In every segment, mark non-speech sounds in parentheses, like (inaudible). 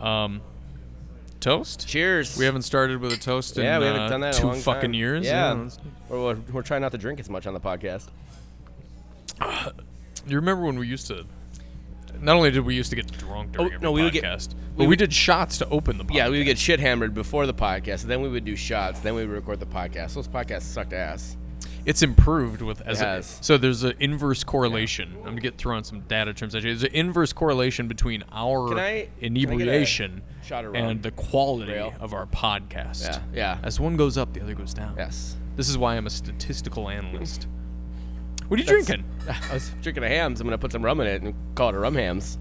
Um, toast. Cheers. We haven't started with a toast in Yeah, we haven't uh, done that in a two long fucking time. years. Yeah. We're, we're, we're trying not to drink as much on the podcast. (sighs) You remember when we used to? Not only did we used to get drunk during Oh, every no, we would get- podcast, but we we, would- did shots to open the podcast. Yeah, we would get shit hammered before the podcast. Then we would do shots. Then we would record the podcast. Those podcasts sucked ass. It's improved with as It a- so there's an inverse correlation. I'm gonna get thrown some data terms. There's an inverse correlation between our I- can I get a inebriation shot of rum? and the quality Rail? of our podcast. Yeah, yeah. As one goes up, the other goes down. Yes. This is why I'm a statistical analyst. What are you That's- drinking? (laughs) I was drinking a hams. I'm gonna put some rum in it and call it a rum hams.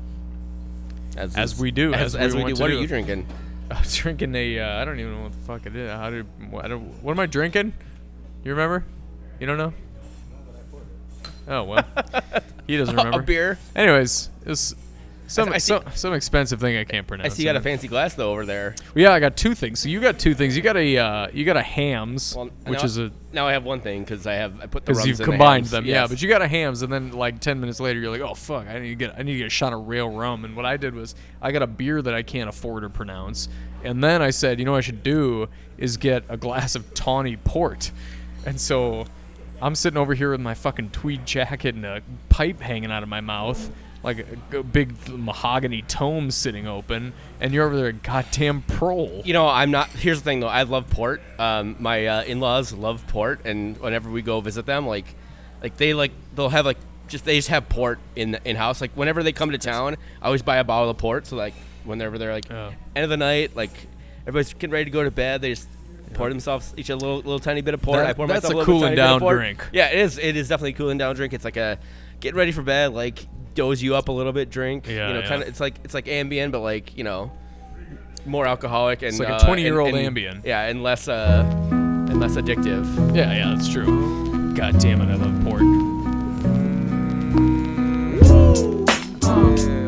As, As we do, As, as we as we want do. What do. are you drinking? (laughs) I was drinking a. Uh, I don't even know what the fuck it is. How did? What, I don't, what am I drinking? You remember? You don't know? Oh well, (laughs) he doesn't remember. a beer. Anyways, it's some I see- some, some expensive thing I can't pronounce. I see you got a fancy glass though over there. yeah, I got two things. So you got two things. You got a uh, you got a hams, Well, which now- is a Now I have one thing because I have I put the because you've in the combined hams. them. Yeah, but you got a hams, and then like ten minutes later, you're like, oh fuck, I need to get I need to get a shot of rail rum. And what I did was I got a beer that I can't afford to pronounce, and then I said, you know, what I should do is get a glass of tawny port, and so I'm sitting over here with my fucking tweed jacket and a pipe hanging out of my mouth. Like a, a big mahogany tome sitting open, and you're over there, goddamn prole. You know, I'm not. Here's the thing, though. I love port. Um, my uh, in-laws love port, and whenever we go visit them, like, like they like they'll have like just they just have port in in house. Like whenever they come to town, I always buy a bottle of port. So like whenever they're like Oh. end of the night, like everybody's getting ready to go to bed, they just pour themselves each a little little tiny bit of port. That- I pour that's myself a little cooling tiny bit of down drink. Yeah, it is. It is definitely a cooling down drink. It's like a get ready for bed, like doze you up a little bit drink. Yeah, you know, yeah. kind of. It's like it's like Ambien, but like you know more alcoholic and like a uh, 20-year-old and- and- Ambien. Yeah, and less uh, and less addictive. Yeah, yeah, that's true. God damn it, I love port. Yeah,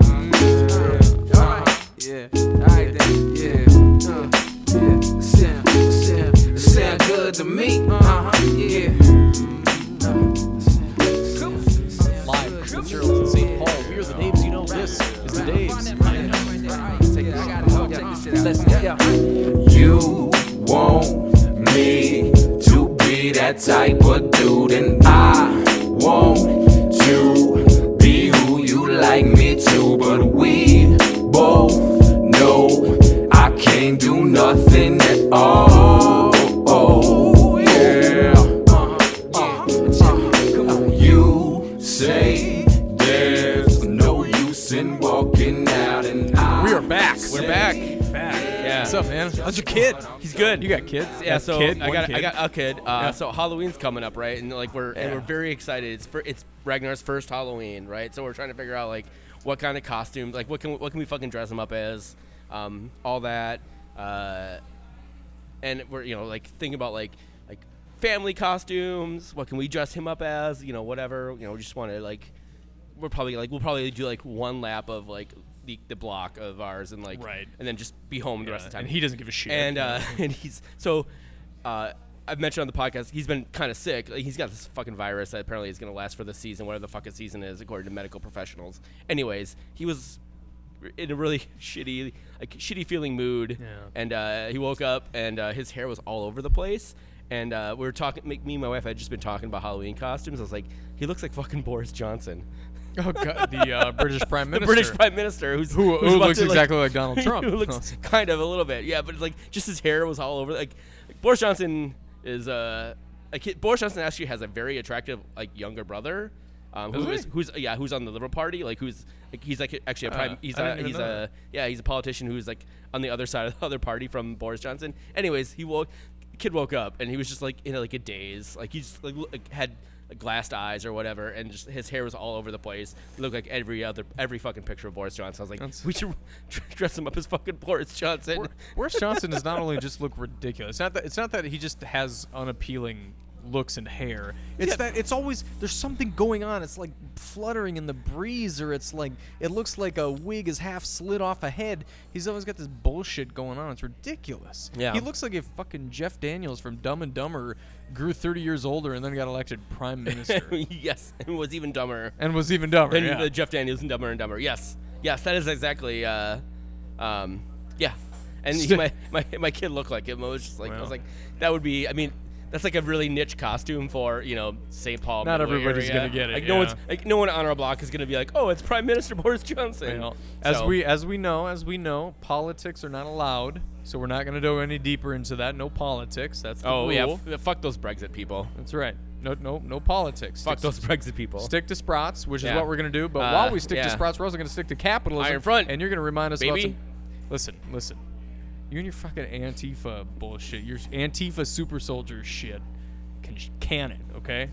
kid? I got kid? I got a kid. Uh, Yeah. So Halloween's coming up, right? And like we're and we're very excited. It's for, it's Ragnar's first Halloween, right? So we're trying to figure out like what kind of costumes, like what can what can we fucking dress him up as, um, all that, uh, and we're you know like thinking about like like family costumes. What can we dress him up as? You know, whatever. You know, we just want to like we're probably like we'll probably do like one lap of like the, the block of ours and like Right. and then just be home the rest of the time and he doesn't give a shit. and uh, (laughs) and he's so uh, I've mentioned on the podcast he's been kind of sick. Like, he's got this fucking virus that apparently is going to last for the season, whatever the fuck fucking season is, according to medical professionals. Anyways, he was in a really (laughs) shitty, like shitty feeling mood, Yeah. and uh, he woke up and uh, his hair was all over the place. And uh, we were talking. Me and my wife had just been talking about Halloween costumes. I was like, he looks like fucking Boris Johnson, oh god, the uh, (laughs) British Prime Minister. the British prime minister, who's who, who's who looks to, like- exactly like (laughs) Donald Trump. who looks kind of a little bit, yeah. But like, just his hair was all over. Like, like Boris Johnson is uh, a kid. Boris Johnson actually has a very attractive like younger brother, um, who is who's yeah, who's on the Liberal Party. Like, who's like, he's like actually a prime. Uh, he's a he's a yeah, he's a politician who's like on the other side of the other party from Boris Johnson. Anyways, he woke. Kid woke up and he was just like in like a daze. Like he just like, like had glassed eyes or whatever, and just his hair was all over the place. He looked like every other every fucking picture of Boris Johnson. I was like, That's- we should (laughs) dress him up as fucking Boris Johnson. Bor- Boris Johnson does not (laughs) only just look ridiculous. It's not that it's not that he just has unappealing looks and hair. It's Yeah. that it's always there's something going on. It's like fluttering in the breeze, or it's like it looks like a wig is half slid off a head. He's always got this bullshit going on. It's ridiculous. Yeah. he looks like if fucking Jeff Daniels from Dumb and Dumber grew 30 years older and then got elected prime minister (laughs) yes, and was even dumber and was even dumber. than yeah. uh, Jeff Daniels and Dumber and Dumber. Yes, yes, that is exactly. Uh, um, Yeah, and he, my, my my kid looked like him. I was just like, I was like, that would be. I mean, that's like a really niche costume for you know St. Paul. Not Midway everybody's area. gonna get it, Like no yeah. one's like no one on our block is gonna be like, oh, it's Prime Minister (laughs) Boris Johnson. As So- we as we know, as we know, politics are not allowed. So we're not going to go any deeper into that. No politics. That's the Oh rule. yeah, f- fuck those Brexit people. That's right. No, no, no politics. Fuck Stick those to- Brexit people. Stick to Sprots, which is what we're gonna do. But Uh, while we stick to yeah. Sprots, we're also gonna stick to capitalism. Iron Front, and you're gonna remind us about baby. some. Listen, listen. You and your fucking Antifa bullshit. Your Antifa super soldier shit. Can can it? Okay.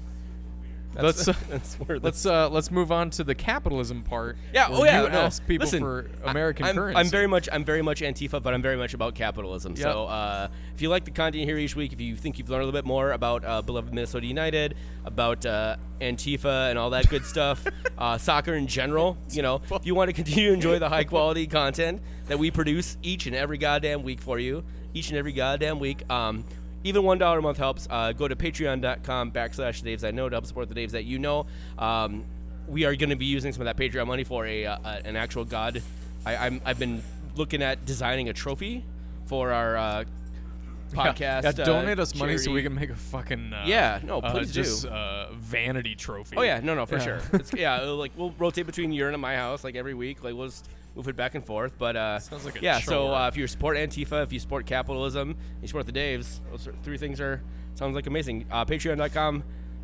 Let's (laughs) uh, that's where let's uh let's move on to the capitalism part. Yeah. Oh yeah. You no. ask people Listen, for I- American I'm, currency. I'm very much I'm very much Antifa, but I'm very much about capitalism. Yep. So uh, if you like the content here each week, if you think you've learned a little bit more about uh, beloved Minnesota United, about uh, Antifa and all that good stuff, (laughs) uh, soccer in general, you know, if you want to continue to enjoy the high (laughs) quality content that we produce each and every goddamn week for you, each and every goddamn week. Um, even one dollar a month helps. Uh, go to patreon.com backslash Daves I know to help support the Daves that you know. Um, we are going to be using some of that Patreon money for a, uh, an actual god. I, I'm, I've been looking at designing a trophy for our uh, (laughs) podcast. Yeah, uh, donate us money so we can make a fucking uh, Yeah, no, uh, please do. just, Uh, vanity trophy. Oh yeah, no, no, for Yeah. sure. It's, (laughs) yeah, like we'll rotate between your and my house like every week. Like we'll just move it back and forth. But uh, like yeah. So uh, if you support Antifa, if you support capitalism, you support the Daves. Those three things are sounds like amazing. Uh, Patreon.com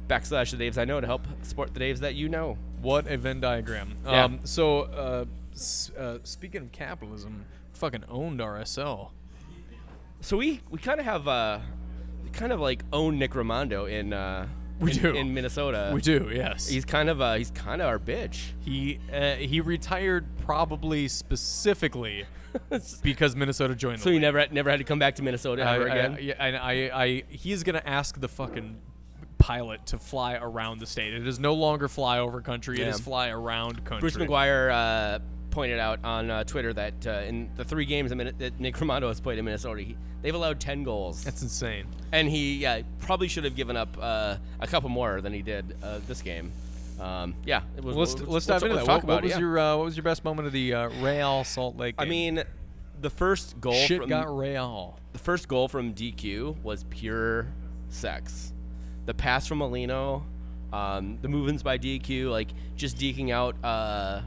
backslash the Daves I know to help support the Daves that you know. What a Venn diagram. Yeah. Um, so, uh, s- uh, speaking of capitalism, fucking owned RSL. So we we kind of have uh, kind of like own Nick Rimando in uh, We in, do. in Minnesota. we do, yes. He's kind of uh, he's kind of our bitch. he uh, he retired probably specifically (laughs) because Minnesota joined. So he league. never never had to come back to Minnesota I, ever I- again. yeah, and I, I, he's gonna ask the fucking pilot to fly around the state. It is no longer fly over country. It is fly around country. Bruce McGuire uh, pointed out on uh, Twitter that uh, in the three games that that Nick Rimando has played in Minnesota, he, they've allowed 10 goals. That's insane. and he yeah, probably should have given up uh, a couple more than he did uh, this game. Um, yeah, it was, Let's let's, let's dive into let's that. talk what, what was it. yeah. your uh, what was your best moment of the uh, Real Salt Lake? I mean, the first goal shit from got Real. the first goal from DQ was pure sex. The pass from Molino, um, the movements by DQ, like just deking out uh,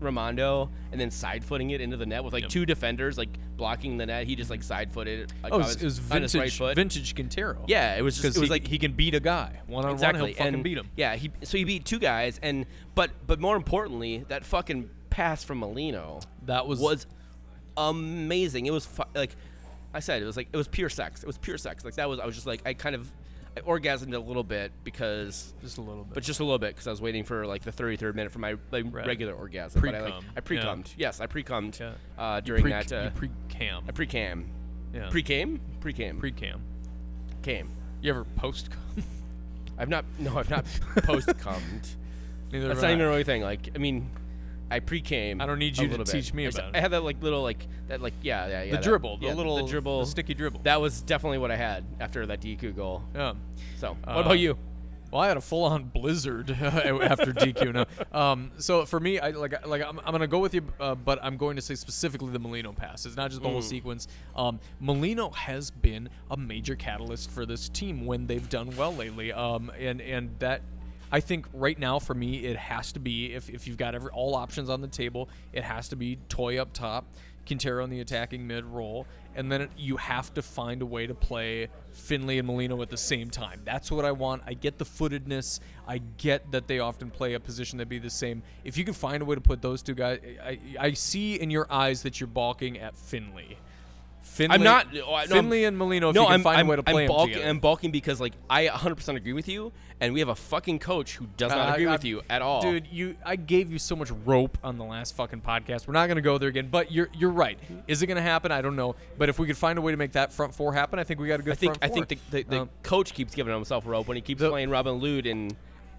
Rimando and then side footing it into the net with like Yep. two defenders like blocking the net. He just like side footed it. Like, Oh, it was, it was his right vintage foot. vintage Quintero. Yeah, it was just because it was he, like he can beat a guy one on exactly one. He'll fucking and beat him. Yeah, he so he beat two guys and but but more importantly, that fucking pass from Molino That was was amazing. It was fu- like I said, it was like it was pure sex. It was pure sex. Like that was I was just like I kind of I orgasmed a little bit because just a little bit. but just a little bit because I was waiting for like the 33rd minute for my like, Right. regular orgasm. But I like I pre-cummed. Yes, I pre-cummed Yeah. uh, during pre, that. Uh, you pre cam. I pre-cam. yeah. Pre-came? Pre-came. pre cam. Came. You ever post? Cum? I've not. No, I've not (laughs) post-cummed. Neither That's not I. even a really thing. Like, I mean, I pre-came. I don't need you to little bit. teach me about I it. had that like little like that like yeah yeah yeah the that- dribble, the yeah, little the dribble, the sticky dribble. That was definitely what I had after that DQ goal. yeah. So, what Uh, about you? Well, I had a full-on blizzard (laughs) after DQ. No, um, so for me, I like like I'm, I'm gonna go with you, uh, but I'm going to say specifically the Molino pass. It's not just the whole Mm. sequence. Um, Molino has been a major catalyst for this team when they've done well lately. Um, and and that. I think right now for me it has to be if, if you've got every, all options on the table, it has to be Toye up top, Quintero in the attacking mid role, and then it, you have to find a way to play Finlay and Molino at the same time. That's what I want. I get the footedness. I get that they often play a position that be the same. If you can find a way to put those two guys, I, I see in your eyes that you're balking at Finlay. Finlay I'm not. oh, I- no, Finlay and Molino. If no, you can I'm, find I'm, a way to play I'm, together. I'm balking because like I 100% agree with you, and we have a fucking coach who does not Uh, agree I- with you at all. Dude, you I gave you so much rope on the last fucking podcast. We're not gonna go there again, but you're you're right. Is it gonna happen? I don't know. But if we could find a way to make that front four happen, I think we got a good I think I think the, the, the Um, coach keeps giving himself rope when he keeps The- playing Robin Lod in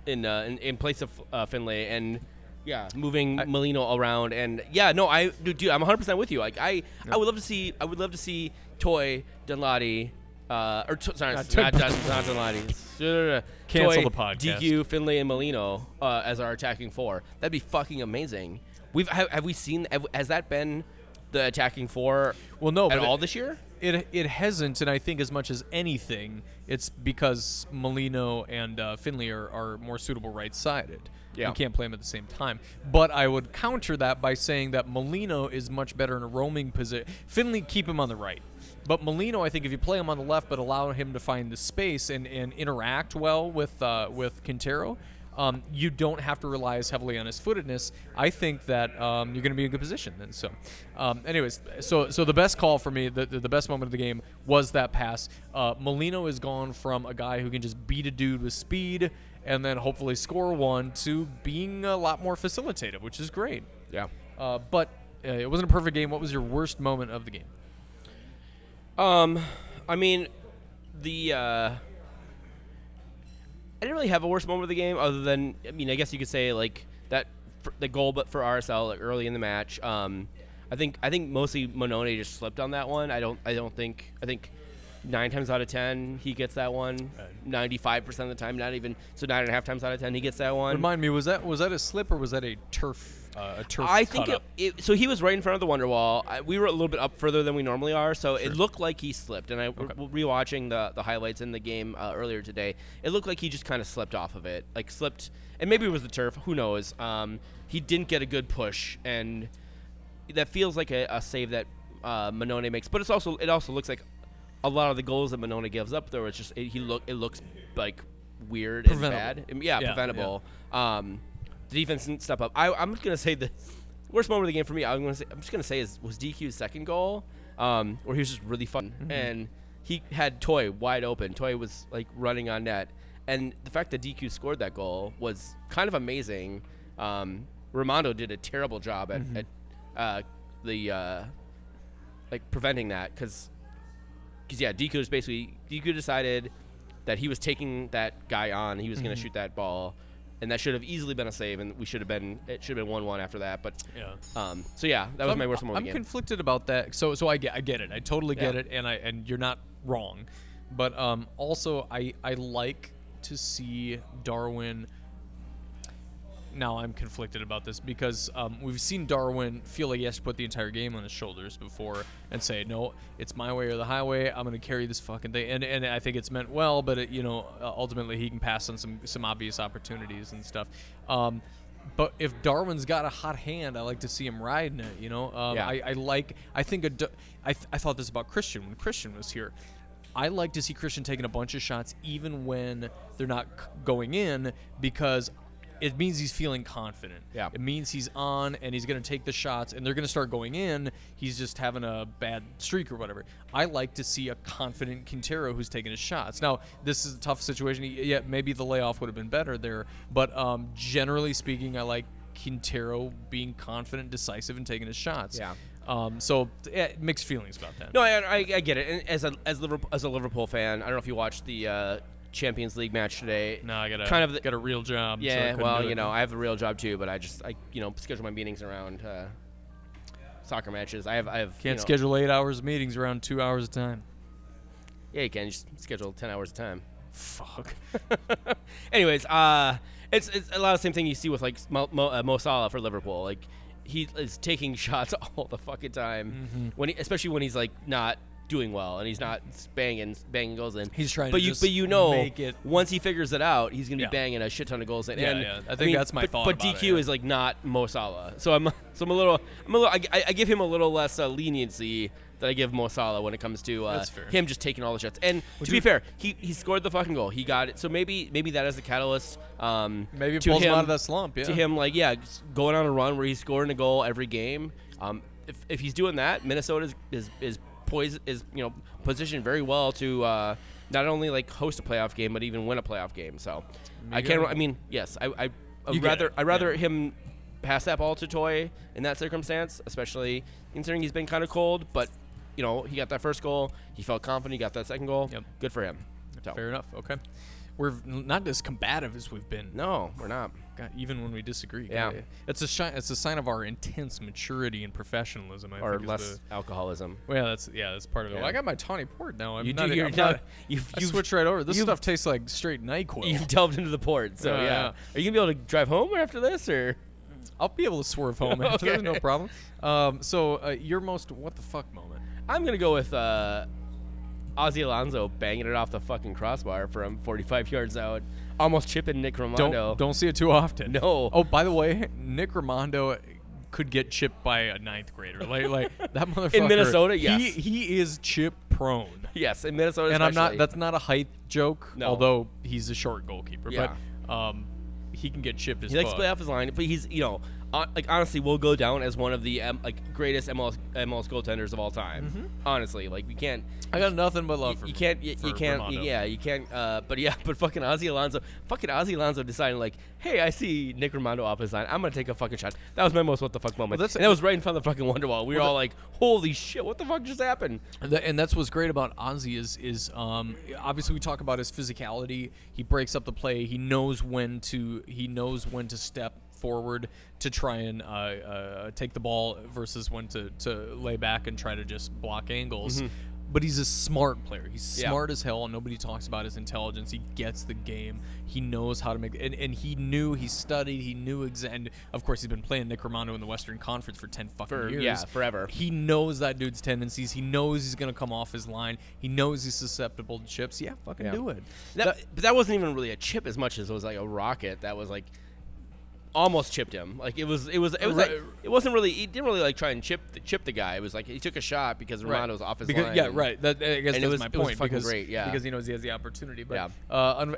in uh, in, in place of uh, Finlay and yeah, moving I- Molino around and yeah, no, I dude, I'm 100 percent with you. Like I I would love to see I would love to see Toye Danladi. Uh, or t- sorry, not, Toye- not, not Danladi. (laughs) Cancel Toye, the podcast. DQ, Finlay, and Molino uh, as our attacking four. That'd be fucking amazing. We've have, have we seen have, has that been the attacking four Well, no, at all it- this year. It it hasn't, and I think as much as anything, it's because Molino and uh, Finlay are, are more suitable right-sided. Yeah. You can't play him at the same time. But I would counter that by saying that Molino is much better in a roaming position. Finlay, keep him on the right. But Molino, I think if you play him on the left, but allow him to find the space and, and interact well with uh, with Quintero, um, you don't have to rely as heavily on his footedness. I think that um, you're going to be in a good position. And so, um, anyways, so so the best call for me, the, the, the best moment of the game was that pass. Uh, Molino is gone from a guy who can just beat a dude with speed and then hopefully score one to being a lot more facilitative, which is great. Yeah. Uh, but uh, it wasn't a perfect game. What was your worst moment of the game? Um, I mean, the uh, I didn't really have a worst moment of the game other than I mean I guess you could say like that the goal, but for RSL like early in the match. Um, I think I think mostly Mannone just slipped on that one. I don't I don't think I think nine times out of ten he gets that one. Ninety five percent of the time, not even so nine and a half times out of ten he gets that one. Remind me, was that was that a slip or was that a turf? Uh, a turf. I think it, it, so. He was right in front of the wonder wall. I, we were a little bit up further than we normally are, so it looked like he slipped. And I Okay. w- rewatching the the highlights in the game uh, earlier today, it looked like he just kind of slipped off of it, like slipped, and maybe it was the turf. Who knows? Um, he didn't get a good push, and that feels like a, a save that uh, Mannone makes. But it's also it also looks like a lot of the goals that Mannone gives up. Though it's just it, he look it looks like weird Preventable. and bad. Yeah, Yeah, preventable. Um, the defense didn't step up. I, I'm just gonna say the worst moment of the game for me. I'm gonna say I'm just gonna say is was DQ's second goal, um, where he was just really fun and he had Toye wide open. Toye was like running on net, and the fact that DQ scored that goal was kind of amazing. Um, Rimando did a terrible job at, at uh, the uh, like preventing that because because yeah, DQ was basically DQ decided that he was taking that guy on. He was going to shoot that ball, and that should have easily been a save, and we should have been it should have been one one after that. But Yeah. um, so yeah, that So was I'm, my worst moment I'm conflicted about that. So so I get I get it. I totally get Yeah. it, and I and you're not wrong. But um, also I I like to see Darwin. Now I'm conflicted about this because um, we've seen Darwin feel like he has to put the entire game on his shoulders before and say, "No, it's my way or the highway. I'm going to carry this fucking thing." And and I think it's meant well, but it, you know, uh, ultimately he can pass on some some obvious opportunities and stuff. Um, but if Darwin's got a hot hand, I like to see him riding it. You know, um, Yeah. I, I like. I think a. I, th- I thought this about Christian when Christian was here. I like to see Christian taking a bunch of shots even when they're not c- going in because it means he's feeling confident. Yeah. It means he's on and he's going to take the shots and they're going to start going in. He's just having a bad streak or whatever. I like to see a confident Quintero who's taking his shots. Now, this is a tough situation. Yeah, maybe the layoff would have been better there, but um, generally speaking, I like Quintero being confident, decisive, and taking his shots. Yeah. Um, so yeah, mixed feelings about that. No, I, I, I get it. And as a as Liverpool, as a Liverpool fan, I don't know if you watched the uh, Champions League match today. No, I got a kind of the- got a real job. Yeah, couldn't well, you know, I have a real job too, but I just I you know schedule my meetings around uh, soccer matches. I have I have can't know- schedule eight hours of meetings around two hours of time. Yeah, you can just schedule ten hours of time. Fuck. (laughs) Anyways, uh, it's it's a lot of the same thing you see with like Mo, Mo, uh, Mo Salah for Liverpool. Like he is taking (laughs) shots all the fucking time Mm-hmm. when he, especially when he's like not doing well and he's not banging banging goals in. He's trying but to you but you know once he figures it out, he's gonna be Yeah. banging a shit ton of goals in. Yeah, and, yeah. I think that's my but, thought But DQ it, yeah. is like not Mo Salah, so I'm so I'm a little I'm a little I, I- I give him a little less uh, leniency that I give Mo Salah when it comes to uh, him just taking all the shots. And to you- be fair, he, he scored the fucking goal. He got it. So maybe maybe that is the catalyst. Um, Maybe to pulls him him, out of that slump, yeah. To him, like yeah, going on a run where he's scoring a goal every game. Um, if, if he's doing that, Minnesota is is is poised is you know positioned very well to uh, not only like host a playoff game but even win a playoff game. So I can't. I mean, yes, I I I'd rather I'd rather yeah. him pass that ball to Toye in that circumstance, especially considering he's been kind of cold. But you know, he got that first goal. He felt confident. He got that second goal. Yep. Good for him. So, Fair enough. Okay. We're not as combative as we've been. No, we're not. God, even when we disagree. Yeah. God, It's a shi- it's a sign of our intense maturity and professionalism. I Or think less the- alcoholism. well, that's yeah, that's part of it. Well, I got my tawny port now. I'm You do- not, you're I'm not- not- you've- I you've- switched right over. This stuff tastes like straight Nyquil. You've delved into the port, so Yeah, yeah. yeah. Are you gonna be able to drive home after this, or I'll be able to swerve home after (laughs) Okay. this, no problem. Um, so uh, your most what the fuck moment? I'm gonna go with uh, Ozzie Alonso banging it off the fucking crossbar from 45 yards out, almost chipping Nick Rimando. Don't don't see it too often. No. Oh, by the way, Nick Rimando could get chipped by a ninth grader. Like like (laughs) that motherfucker in Minnesota, yes. He he is chip prone. Yes, in Minnesota. and I'm not. That's not a height joke. No. Although he's a short goalkeeper, Yeah. but um, he can get chipped as well. He likes fuck. to play off his line, but he's you know, uh, like honestly, will go down as one of the um, like greatest MLS MLS goaltenders of all time. Honestly, like we can't. I got nothing but love You, for you can't. You, for you can't. Rimando. Yeah, you can't. Uh, but yeah, (laughs) but fucking Ozzie Alonso, fucking Ozzie Alonso deciding like, hey, I see Nick Rimando off his line. I'm gonna take a fucking shot. That was my most what the fuck moment. Well, that's- and that was right in front of the fucking Wonderwall. We were all that- like, holy shit, what the fuck just happened? And tha- and that's what's great about Ozzie is is um, obviously we talk about his physicality. He breaks up the play. He knows when to he knows when to step forward to try and uh, uh, take the ball versus when to, to lay back and try to just block angles. But he's a smart player. He's Mm-hmm. Yeah. smart as hell, and nobody talks about his intelligence. He gets the game. He knows how to make, and, and he knew, he studied, he knew, exa- and of course, he's been playing Nick Rimando in the Western Conference for 10 fucking For- years. yeah, forever. He knows that dude's tendencies. He knows he's gonna come off his line. He knows he's susceptible to chips. Yeah, fucking Yeah. do it. That- but that wasn't even really a chip as much as it was like a rocket that was like almost chipped him. Like it was, it was, it was Right. like it wasn't really. He didn't really like try and chip the, chip the guy. It was like he took a shot because. Rimando was off his because, line. Yeah, and- right. That, I guess that's was- my it was point. because, great, yeah. because he knows he has the opportunity. But Yeah. uh, un-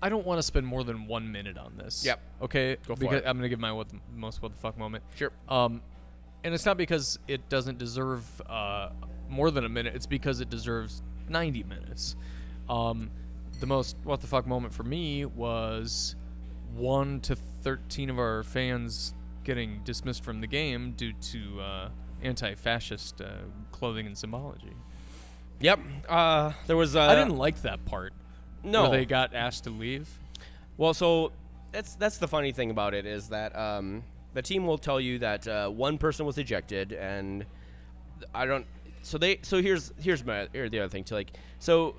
I don't want to spend more than one minute on this. Yep. Okay. Go for because it. I'm gonna give my what the, most what the fuck moment. Sure. Um, and it's not because it doesn't deserve uh, more than a minute. It's because it deserves 90 minutes. Um, the most what the fuck moment for me was one to 13 of our fans getting dismissed from the game due to uh, anti-fascist uh, clothing and symbology. Yep. Uh, there was. Uh, I didn't like that part. No. where they got asked to leave. Well, so that's that's the funny thing about it is that um, the team will tell you that uh, one person was ejected, and I don't. So they. So here's here's my here the other thing too. Like so,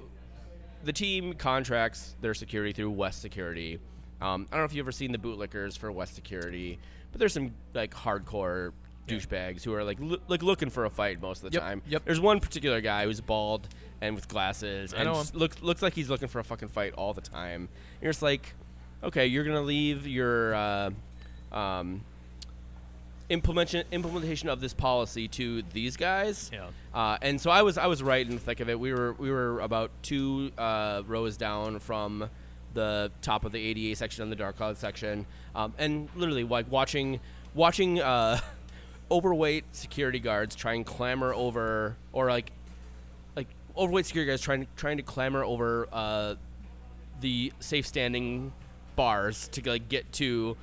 the team contracts their security through West Security. Um, I don't know if you've ever seen the bootlickers for West Security, but there's some like hardcore douchebags who are like like looking for a fight most of the Yep, time. yep. There's one particular guy who's bald and with glasses and looks looks like he's looking for a fucking fight all the time. You're just like, okay, you're gonna leave your uh, um, implementation implementation of this policy to these guys. Yeah. Uh, and so I was I was right in the thick of it. We were we were about two uh, rows down from the top of the ADA section and the dark cloud section, um, and literally like watching watching uh, (laughs) overweight security guards try and clamber over or like like overweight security guards trying trying to clamber over uh, the safe standing bars to like get to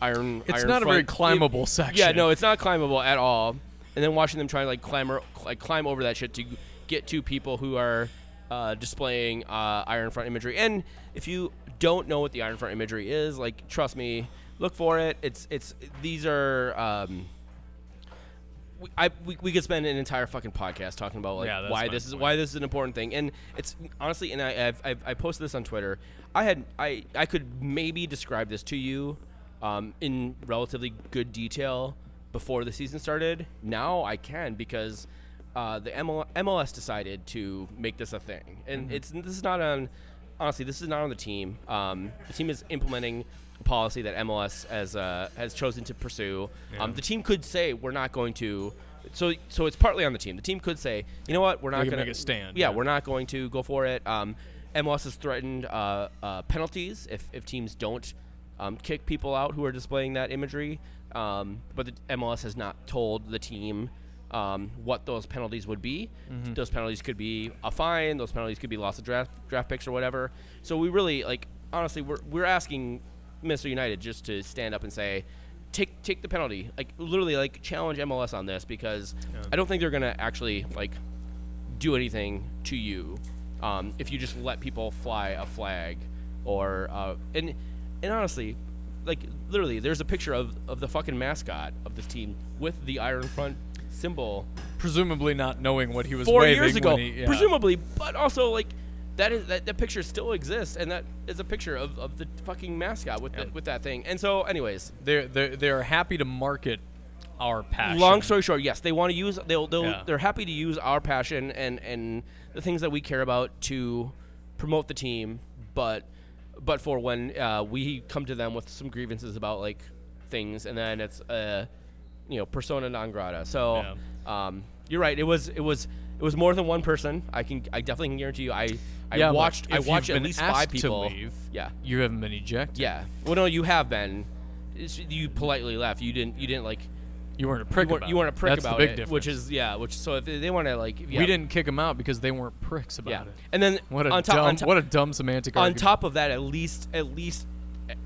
iron. It's iron not a very climbable Yeah, section. Yeah, no, it's not climbable at all. And then watching them try and like climber, like climb over that shit to get to people who are uh, displaying uh, iron front imagery. And if you don't know what the iron front imagery is, like trust me, look for it. It's it's these are. Um, we, I, we, we could spend an entire fucking podcast talking about like Yeah, why this is why this is an important thing, and it's honestly, and I I've, I've, I posted this on Twitter. I had I I could maybe describe this to you um, in relatively good detail before the season started. Now I can because uh, the ML, MLS decided to make this a thing, and Mm-hmm. it's this is not on honestly this is not on the team. Um, the team is implementing a policy that MLS has uh, has chosen to pursue. Um, the team could say we're not going to. So, so it's partly on the team. The team could say, you know what, we're not going to make a stand, Yeah, yeah. we're not going to go for it. Um, MLS has threatened uh, uh, penalties if, if teams don't um, kick people out who are displaying that imagery. Um, but the MLS has not told the team um, what those penalties would be. Mm-hmm. Those penalties could be a fine. Those penalties could be loss of draft draft picks or whatever. So we really like honestly we're we're asking Minnesota United just to stand up and say. Take, take the penalty like literally like challenge MLS on this because I don't think they're gonna actually like do anything to you um, if you just let people fly a flag or uh, and and honestly like literally there's a picture of, of the fucking mascot of this team with the iron front symbol Presumably not knowing what he was four waving years ago he- yeah. presumably but also like that is that, that picture still exists, and that is a picture of, of the fucking mascot with the, with that thing. And so, anyways, They're they're they're happy to market our passion. long story short, yes, they want to use they'll they'll Yeah. they're happy to use our passion and and the things that we care about to promote the team, but but for when uh, we come to them with some grievances about like things, and then it's uh you know persona non grata. So um, you're right. It was it was it was more than one person. I can I definitely can guarantee you. I I Yeah, watched I watched at least five to people. leave, Yeah. You haven't been ejected. Yeah. Well, no, you have been. It's- you politely left. You didn't. You didn't like. You weren't a prick You weren't, about you weren't a it. prick That's about the big it, difference. which is yeah. Which so if they want to like yeah. we didn't kick them out because they weren't pricks about Yeah. it. And then What a on top dumb top what a dumb semantic on argument. top of that, at least at least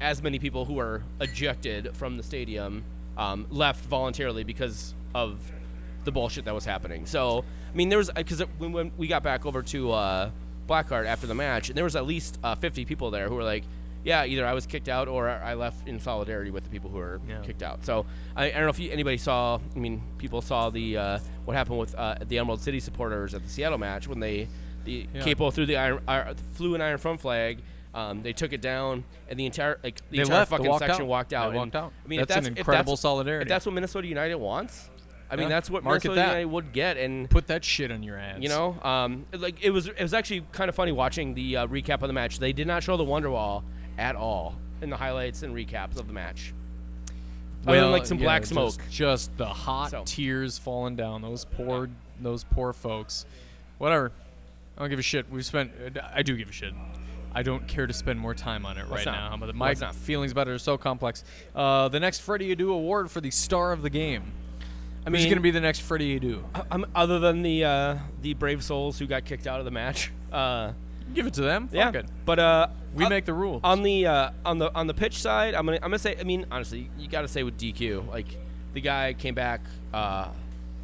as many people who are ejected from the stadium um, left voluntarily because of the bullshit that was happening. So I mean, there was because when, when we got back over to uh, Black Hart after the match, and there was at least uh, 50 people there who were like, "Yeah, either I was kicked out or I left in solidarity with the people who were Yeah. kicked out." So I, I don't know if you, anybody saw. I mean, people saw the uh, what happened with uh, the Emerald City supporters at the Seattle match when they the Yeah. capo threw the iron, uh, flew an iron front flag. Um, they took it down, and the entire like the They entire left, fucking walked section out. walked out. and- walked out. I mean, That's if an that's incredible that's, solidarity. If that's what Minnesota United wants, I mean, that's what Market Minnesota that. United would get, and Put that shit on your ads. you know, um, like it was it was actually kind of funny watching the uh, recap of the match. They did not show the Wonderwall at all in the highlights and recaps of the match. Other than, like some yeah, black just- smoke. Just, the hot So. tears falling down. Those poor, those poor folks. Whatever. I don't give a shit. We've spent. I do give a shit. I don't care to spend more time on it Let's right not. now. But my Let's not. feelings about it are so complex. Uh, the next Freddie Adu award for the star of the game. I Who's mean, going to be the next Freddie Adu? I- I'm, other than the uh, the brave souls who got kicked out of the match. Uh, Give it to them. yeah, Fuck it. but uh, We uh, make the rules. on the uh, on the on the pitch side, I'm gonna I'm gonna say. I mean, honestly, you got to say with DQ, like the guy came back uh,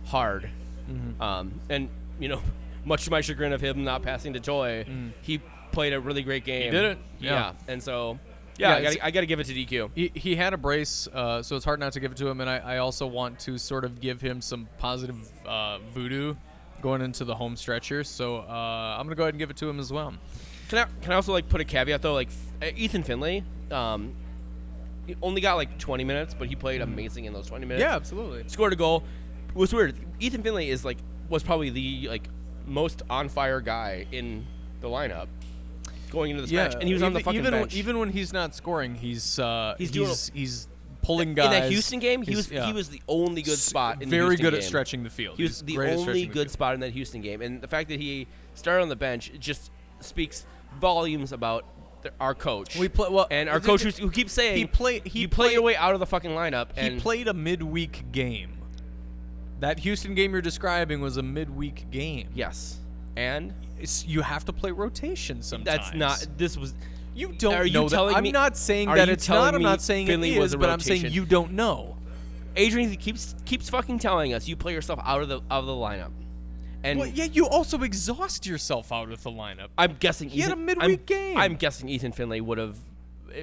hard, Mm-hmm. um, and you know, (laughs) much to my chagrin of him not passing to Toye, he played a really great game. Mm. did it. Yeah, Yeah. and so yeah, Yeah, I gotta, give it to DQ. He, he had a brace, uh, so it's hard not to give it to him. And I, I also want to sort of give him some positive uh, voodoo going into the home stretch here. So uh, I'm gonna go ahead and give it to him as well. Can I can I also like put a caveat though? Like Ethan Finlay, um, he only got like 20 minutes, but he played amazing in those 20 minutes. Yeah, absolutely. scored a goal. It was weird. Ethan Finlay is like was probably the like most on fire guy in the lineup going into this match, and he was on the even- fucking even bench. When, even when he's not scoring, he's uh, He's he's doing he's, pulling in that Houston game, he was yeah. he was the only good spot. In the very good at stretching the field. He was He's the only stretching the good spot in that Houston game, and the fact that he started on the bench just speaks volumes about the, our coach. We play well, and our coach who, keeps saying he played. He you play played your way out of the fucking lineup, He played a midweek game. That Houston game you're describing was a midweek game. yes, and you have to play rotation sometimes. that's not. This was You don't Are you know that. telling I'm not saying that it's not. I'm not saying Finlay it is, but I'm saying you don't know. Adrian keeps keeps fucking telling us you play yourself out of the out of the lineup, and Well, yeah, you also exhaust yourself out of the lineup. I'm guessing He had Ethan, a midweek I'm, game. I'm guessing Ethan Finlay would have.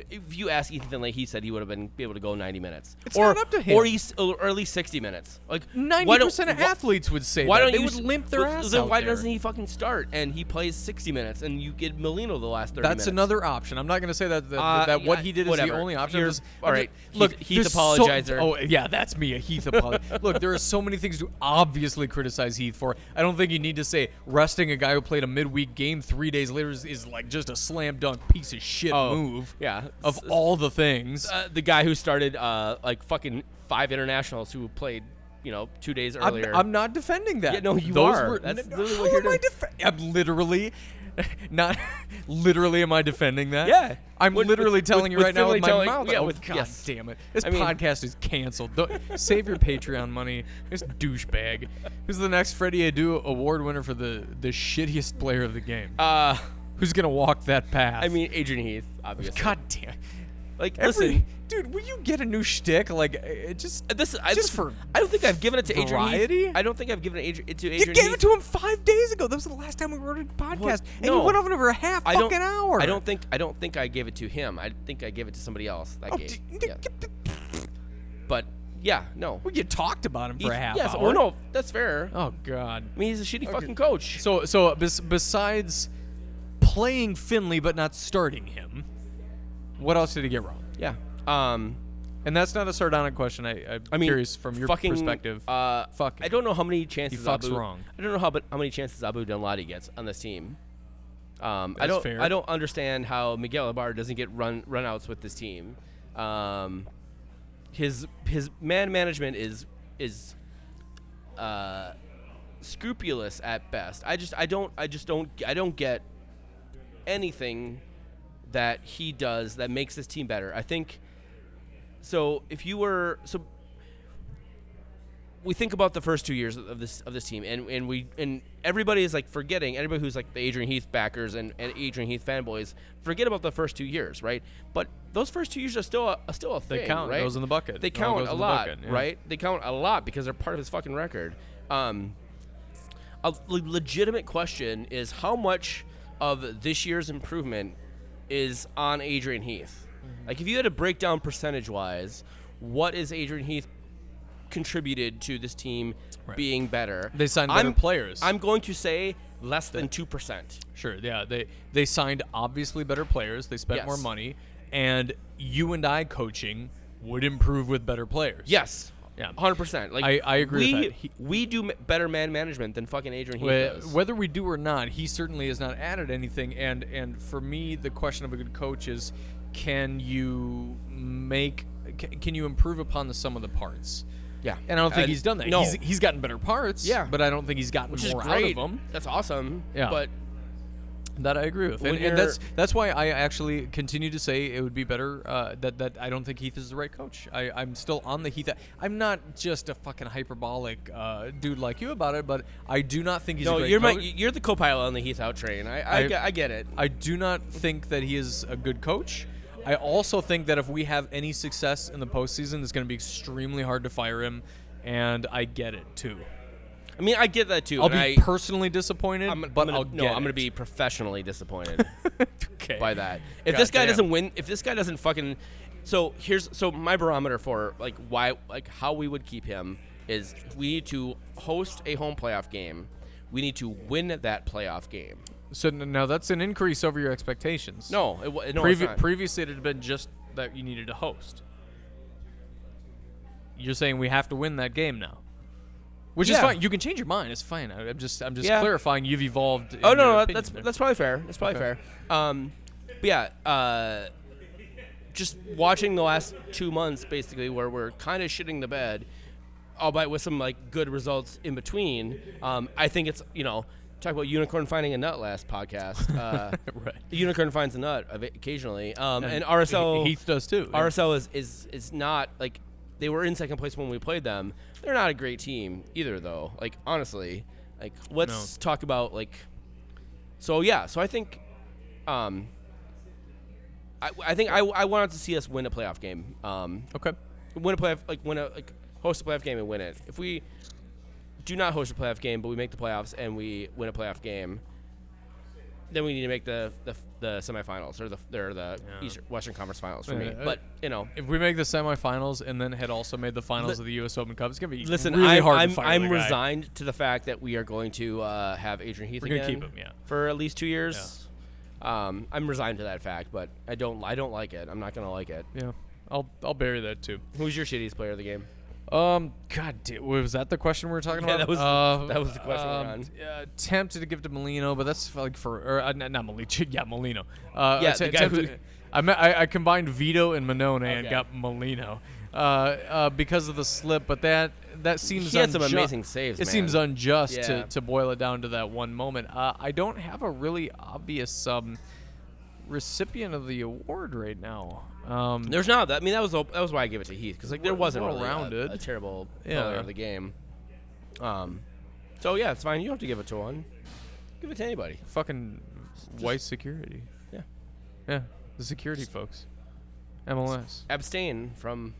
If you ask Ethan Finlay, he said he would have been able to go 90 minutes, It's or not up to him. or he's or at least 60 minutes. Like Ninety why don't- percent of athletes would say Why that. don't they you would limp their ass Then why there. doesn't he fucking start and he plays 60 minutes and you get Molino the last 30 That's minutes? another option. I'm not going to say that that, Uh, that what yeah, he did is the only option. Just- all right. just- Look, Heath- Heath there's so- apologizer. oh yeah, that's me, a Heath apologizer. (laughs) Look, there are so many things to obviously criticize Heath for. I don't think you need to say resting a guy who played a midweek game three days later is, is like just a slam dunk piece of shit Oh, move. yeah. Of S- all the things. uh, the guy who started uh, like fucking five internationals who played you know two days I'm, earlier. I'm not defending that. Yeah, no, you Those are. Were, That's literally how what you're am I doing. I'm literally, (laughs) not (laughs) literally. Am I defending that? Yeah. I'm With- literally with- telling with- you right now with my telling- mouth. yeah, oh with- God yes. damn it! This I mean- podcast is canceled. Save your Patreon money. This douchebag. Who's the next Freddie Adu award winner for the the shittiest player of the game? uh, Who's gonna walk that path? I mean Adrian Heath, obviously. God damn. like Every, listen, dude, will you get a new shtick? Like, it just uh, this I just for I don't think I've given it to Adrian? Heath. I don't think I've given it, Adri- to You Adrian gave Heath. it to him five days ago. That was the last time we recorded a podcast, and no. you went over for a half I fucking hour. I don't think I don't think I gave it to him. I think I gave it to somebody else that Oh, game. d- Yeah. But yeah, no. Well, you talked about him for a Heath- half yes, hour. well, no, that's fair. Oh God. I mean, he's a shitty fucking coach. So so bes- besides playing Finlay but not starting him. What else did he get wrong? Yeah. Um, And that's not a sardonic question. I, I'm I mean, curious from your fucking, perspective. Uh, Fuck. I don't know how many chances he fucks Abu, wrong. I don't know how, but how many chances Abu Danladi gets on this team. Um, I don't. fair. I don't understand how Miguel Ibarra doesn't get run runouts with this team. Um, his his man management is is uh, scrupulous at best. I just I don't I just don't I don't get anything that he does that makes this team better. I think so if you were so we think about the first two years of this of this team and, and we and everybody is like forgetting anybody who's like the Adrian Heath backers and, and Adrian Heath fanboys forget about the first two years right but those first two years are still a, are still a thing They count. right Goes in the bucket. they count a lot bucket, yeah. right they count a lot because they're part of his fucking record um a legitimate question is how much of this year's improvement is on Adrian Heath. Mm-hmm. Like, if you had to break down percentage wise, what is Adrian Heath contributed to this team Right. being better? They signed better I'm, players. I'm going to say less than two percent. Sure, yeah. They they signed obviously better players. They spent Yes. more money, and you and I coaching would improve with better players. Yes. Yeah. hundred percent. Like I- I agree with We that. He- we do better man management than fucking Adrian Heath Wh- does. Whether we do or not, he certainly has not added anything. And and for me, the question of a good coach is, can you make, ca- can you improve upon the sum of the parts? yeah, And I don't think And he's done that. No, He's, he's gotten better parts. Yeah. but I don't think he's gotten which more out of them. That's awesome. Yeah. but That I agree with, and, and that's that's why I actually continue to say it would be better uh, that that I don't think Heath is the right coach. I, I'm still on the Heath. I'm not just a fucking hyperbolic uh, dude like you about it, but I do not think he's a no, you're my you're the co-pilot on the Heath out train. I I, I- get, I get it. I do not think that he is a good coach. I also think that if we have any success in the postseason, it's going to be extremely hard to fire him, and I get it too. I mean, I get that too. I'll be I, personally disappointed, I'm, but I'm gonna, I'll no, I'm gonna be professionally disappointed (laughs) okay. by that. If God this guy damn. doesn't win, if this guy doesn't fucking, so here's so my barometer for like why like how we would keep him is we need to host a home playoff game. We need to win that playoff game. So n- now that's an increase over your expectations. No, it, no, Previ- previously, it had been just that you needed to host. You're saying we have to win that game now, which is fine. You can change your mind. It's fine. I- I'm just, I'm just Yeah. clarifying. You've evolved. Oh no, no, that's there. that's probably fair. That's probably Okay. fair. Um, but yeah, uh, just watching the last two months, basically, where we're kind of shitting the bed, albeit with some like good results in between. Um, I think it's you know talk about unicorn finding a nut last podcast. (laughs) Uh, right. the unicorn finds a nut occasionally, um, and, RSL Heath does too. yeah. RSL is, is is not like they were in second place when we played them. They're not a great team either, though. Like honestly, like let's talk about like. So yeah, so I think, um. I, I think I, I wanted to see us win a playoff game. Um, Okay. win a playoff like win a like host a playoff game and win it. If we do not host a playoff game, but we make the playoffs and we win a playoff game, then we need to make the the, the semifinals or the or the Yeah. Eastern, Western Conference Finals for Yeah, me. I- But you know, If we make the semifinals and then had also made the finals Li- of the U.S. Open Cup, it's gonna be listen, really I'm hard I'm, to fire I'm the guy. resigned to the fact that we are going to uh, have Adrian Heath We're gonna again keep him, yeah. for at least two years. Um, I'm resigned to that fact, but I don't I don't like it. I'm not gonna like it. Yeah, I'll I'll bury that too. Who's your shittiest player of the game? Um, God, da- was that the question we were talking Yeah, about? that was Uh, that was the question we're um, on. Uh, tempted to give to Molino, but that's like for or uh, not, Molino. (laughs) Yeah, Molino. Uh, Yeah, t- the guy who- I, me- I I combined Vito and Mannone and got Molino. Uh, uh, because of the slip, but that that seems He had some amazing saves, It man. seems unjust Yeah. to, to boil it down to that one moment. Uh, I don't have a really obvious um, recipient of the award right now. Um, There's not. That I mean, that was that was why I gave it to Heath because like there wasn't well really a- rounded. A, terrible Yeah. player of the game. Um, so yeah, it's fine. You don't have to give it to one. Give it to anybody. fucking white security. Yeah. Yeah, the security folks. MLS. Abstain from.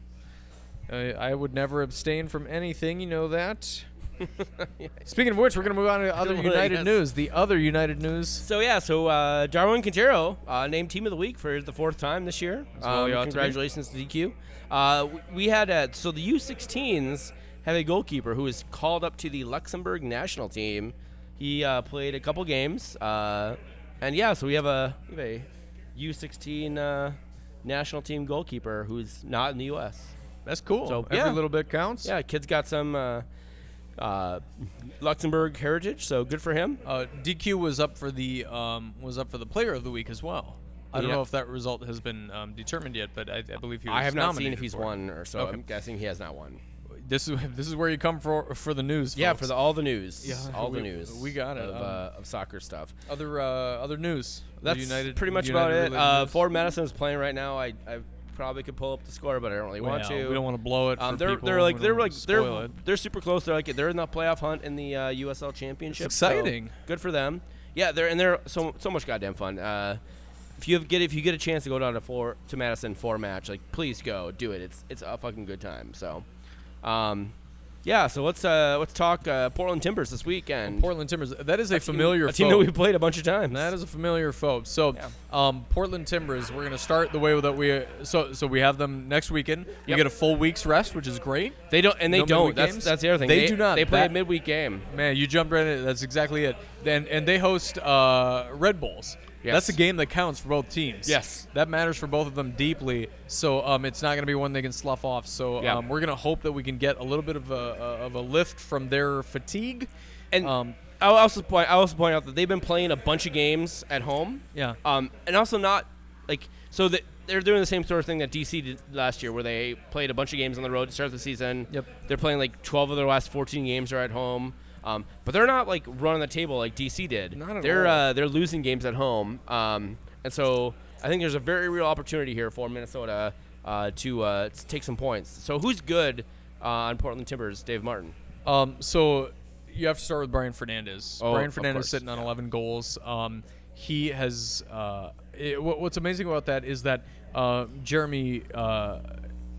I, I would never abstain from anything, you know that. (laughs) Speaking of which, we're going to move on to other Well, United yes. news. The other United news. So yeah, so uh, Darwin Quintero uh, named Team of the Week for the fourth time this year. Um, ought to be. congratulations to DQ. Uh, w- we had uh, so the U16s have a goalkeeper who is called up to the Luxembourg national team. He uh, played a couple games. Uh, and yeah, so we have a we have a U16 uh, national team goalkeeper who's not in the U.S. That's cool. So, Every yeah. little bit counts. Yeah, kid's got some uh, uh, Luxembourg heritage, so good for him. Uh, DQ was up for the um, was up for the player of the week as well. I don't Yeah. know if that result has been um, determined yet, but I, I believe he was I have not seen if he's won or so. Okay. I'm guessing he has not won. This is (laughs) this is where you come for for the news. Yeah, for the, all the news. Yeah, (laughs) all the we- news. we got it. Of, Um, uh, of soccer stuff. other uh, other news. That's United, pretty much United about it. Uh. Forward Madison is playing right now. I, I probably could pull up the score, but I don't really want Well, to. We don't want to blow it. Um, they're they're like they're like they're it. they're super close. They're like they're in the playoff hunt in the uh, USL Championship. so exciting. good for them. Yeah, they're and they're so so much goddamn fun. Uh, if you have, get if you get a chance to go down to four to Madison for a match, like please go do it. It's it's a fucking good time. So, um, yeah. So let's uh let's talk uh, Portland Timbers this weekend. Portland Timbers. That is a, familiar a team that we played a bunch of times. That is a familiar foe. So, Yeah. um, Portland Timbers. We're gonna start the way that we. So, so we have them next weekend. We Yep. get a full week's rest, which is great. they don't and they No don't. That's games? that's the other thing. They do not. They play That- a midweek game. Man, you jumped right in. That's exactly it. And and they host uh, Red Bulls. Yes. That's a game that counts for both teams. Yes. that matters for both of them deeply. So um, it's not going to be one they can slough off. So Yeah. um, we're going to hope that we can get a little bit of a, a of a lift from their fatigue. And um, I'll also point. I also point out that they've been playing a bunch of games at home. yeah, Um, and also not like so that they're doing the same sort of thing that DC did last year, where they played a bunch of games on the road to start the season. Yep. They're playing like 12 of their last 14 games are at home. Um, but they're not like running the table like DC did. Not at they're all. Uh, they're losing games at home. Um, and so I think there's a very real opportunity here for Minnesota uh, to uh, to take some points. So who's good uh, on Portland Timbers? Dave Martin. Um, so you have to start with Brian Fernandez. Oh, Brian Fernandez course, sitting on 11 goals. Um, he has. Uh, it, what, what's amazing about that is that uh, Jeremy uh,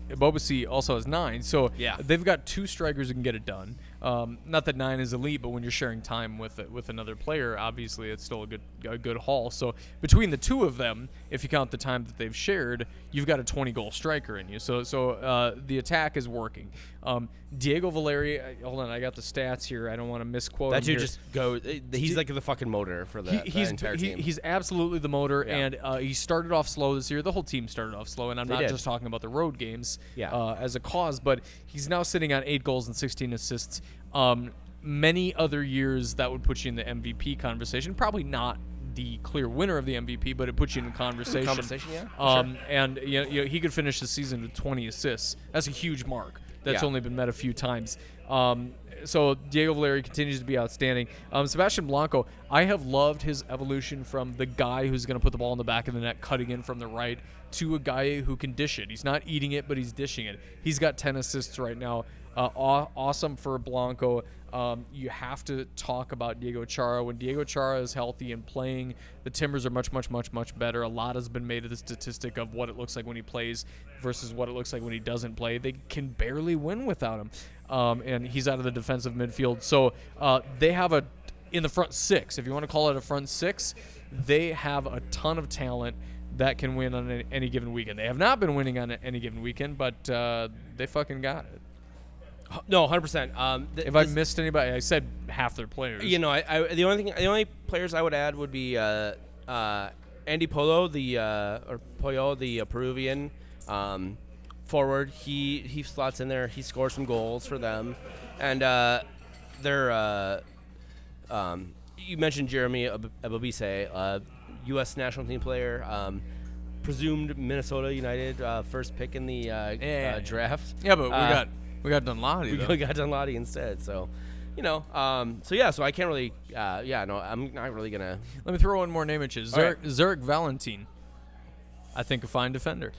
Bobasi also has nine. So Yeah. they've got two strikers who can get it done. Um, not that nine is elite, but when you're sharing time with with another player, obviously it's still a good a good haul. So between the two of them, if you count the time that they've shared, you've got a 20 goal striker in you. So so uh, the attack is working. Um, Diego Valeri, hold on, I got the stats here. I don't want to misquote. That him dude just goes. He's like the fucking motor for the, He, he's entire he- he's absolutely the motor, Yeah. and uh, he started off slow this year. The whole team started off slow, and I'm They not did. just talking about the road games Yeah. uh, as a cause, but he's now sitting on eight goals and 16 assists. Um, many other years that would put you in the MVP conversation. Probably not the clear winner of the MVP, but it puts you in the conversation. Conversation, yeah, Um, and you know, you know, he could finish the season with 20 assists. That's a huge mark. That's Yeah. only been met a few times. Um, so Diego Valeri continues to be outstanding. Um, Sebastian Blanco, I have loved his evolution from the guy who's going to put the ball in the back of the net, cutting in from the right, to a guy who can dish it. He's not eating it, but he's dishing it. He's got 10 assists right now. Uh, aw- awesome for Blanco. Um, you have to talk about Diego Chara. When Diego Chara is healthy and playing, the Timbers are much, much, much, much better. A lot has been made of the statistic of what it looks like when he plays versus what it looks like when he doesn't play. They can barely win without him, um, and he's out of the defensive midfield. So uh, they have a in the front six. If you want to call it a front six, they have a ton of talent that can win on any, given weekend. They have not been winning on any given weekend, but uh, they fucking got it. No, 100. percent Um, th- If I missed anybody, I said half their players. You know, I, I the only thing, the only players I would add would be uh, uh, Andy Polo, the uh, or Pollo, the uh, Peruvian um, forward. He he slots in there. He scores some goals for them, and uh, they're. Uh, um, you mentioned Jeremy Ab- Ebobisse, uh, U.S. national team player. Um, presumed Minnesota United uh, first pick in the uh, Yeah. uh, draft. yeah, but we got we got Danladi. we though. got Danladi instead. So, you know, um, so yeah, so I can't really, uh, yeah, no, I'm not really gonna. Let me throw one more name at you. Zarek, right. Valentin. I think a fine defender.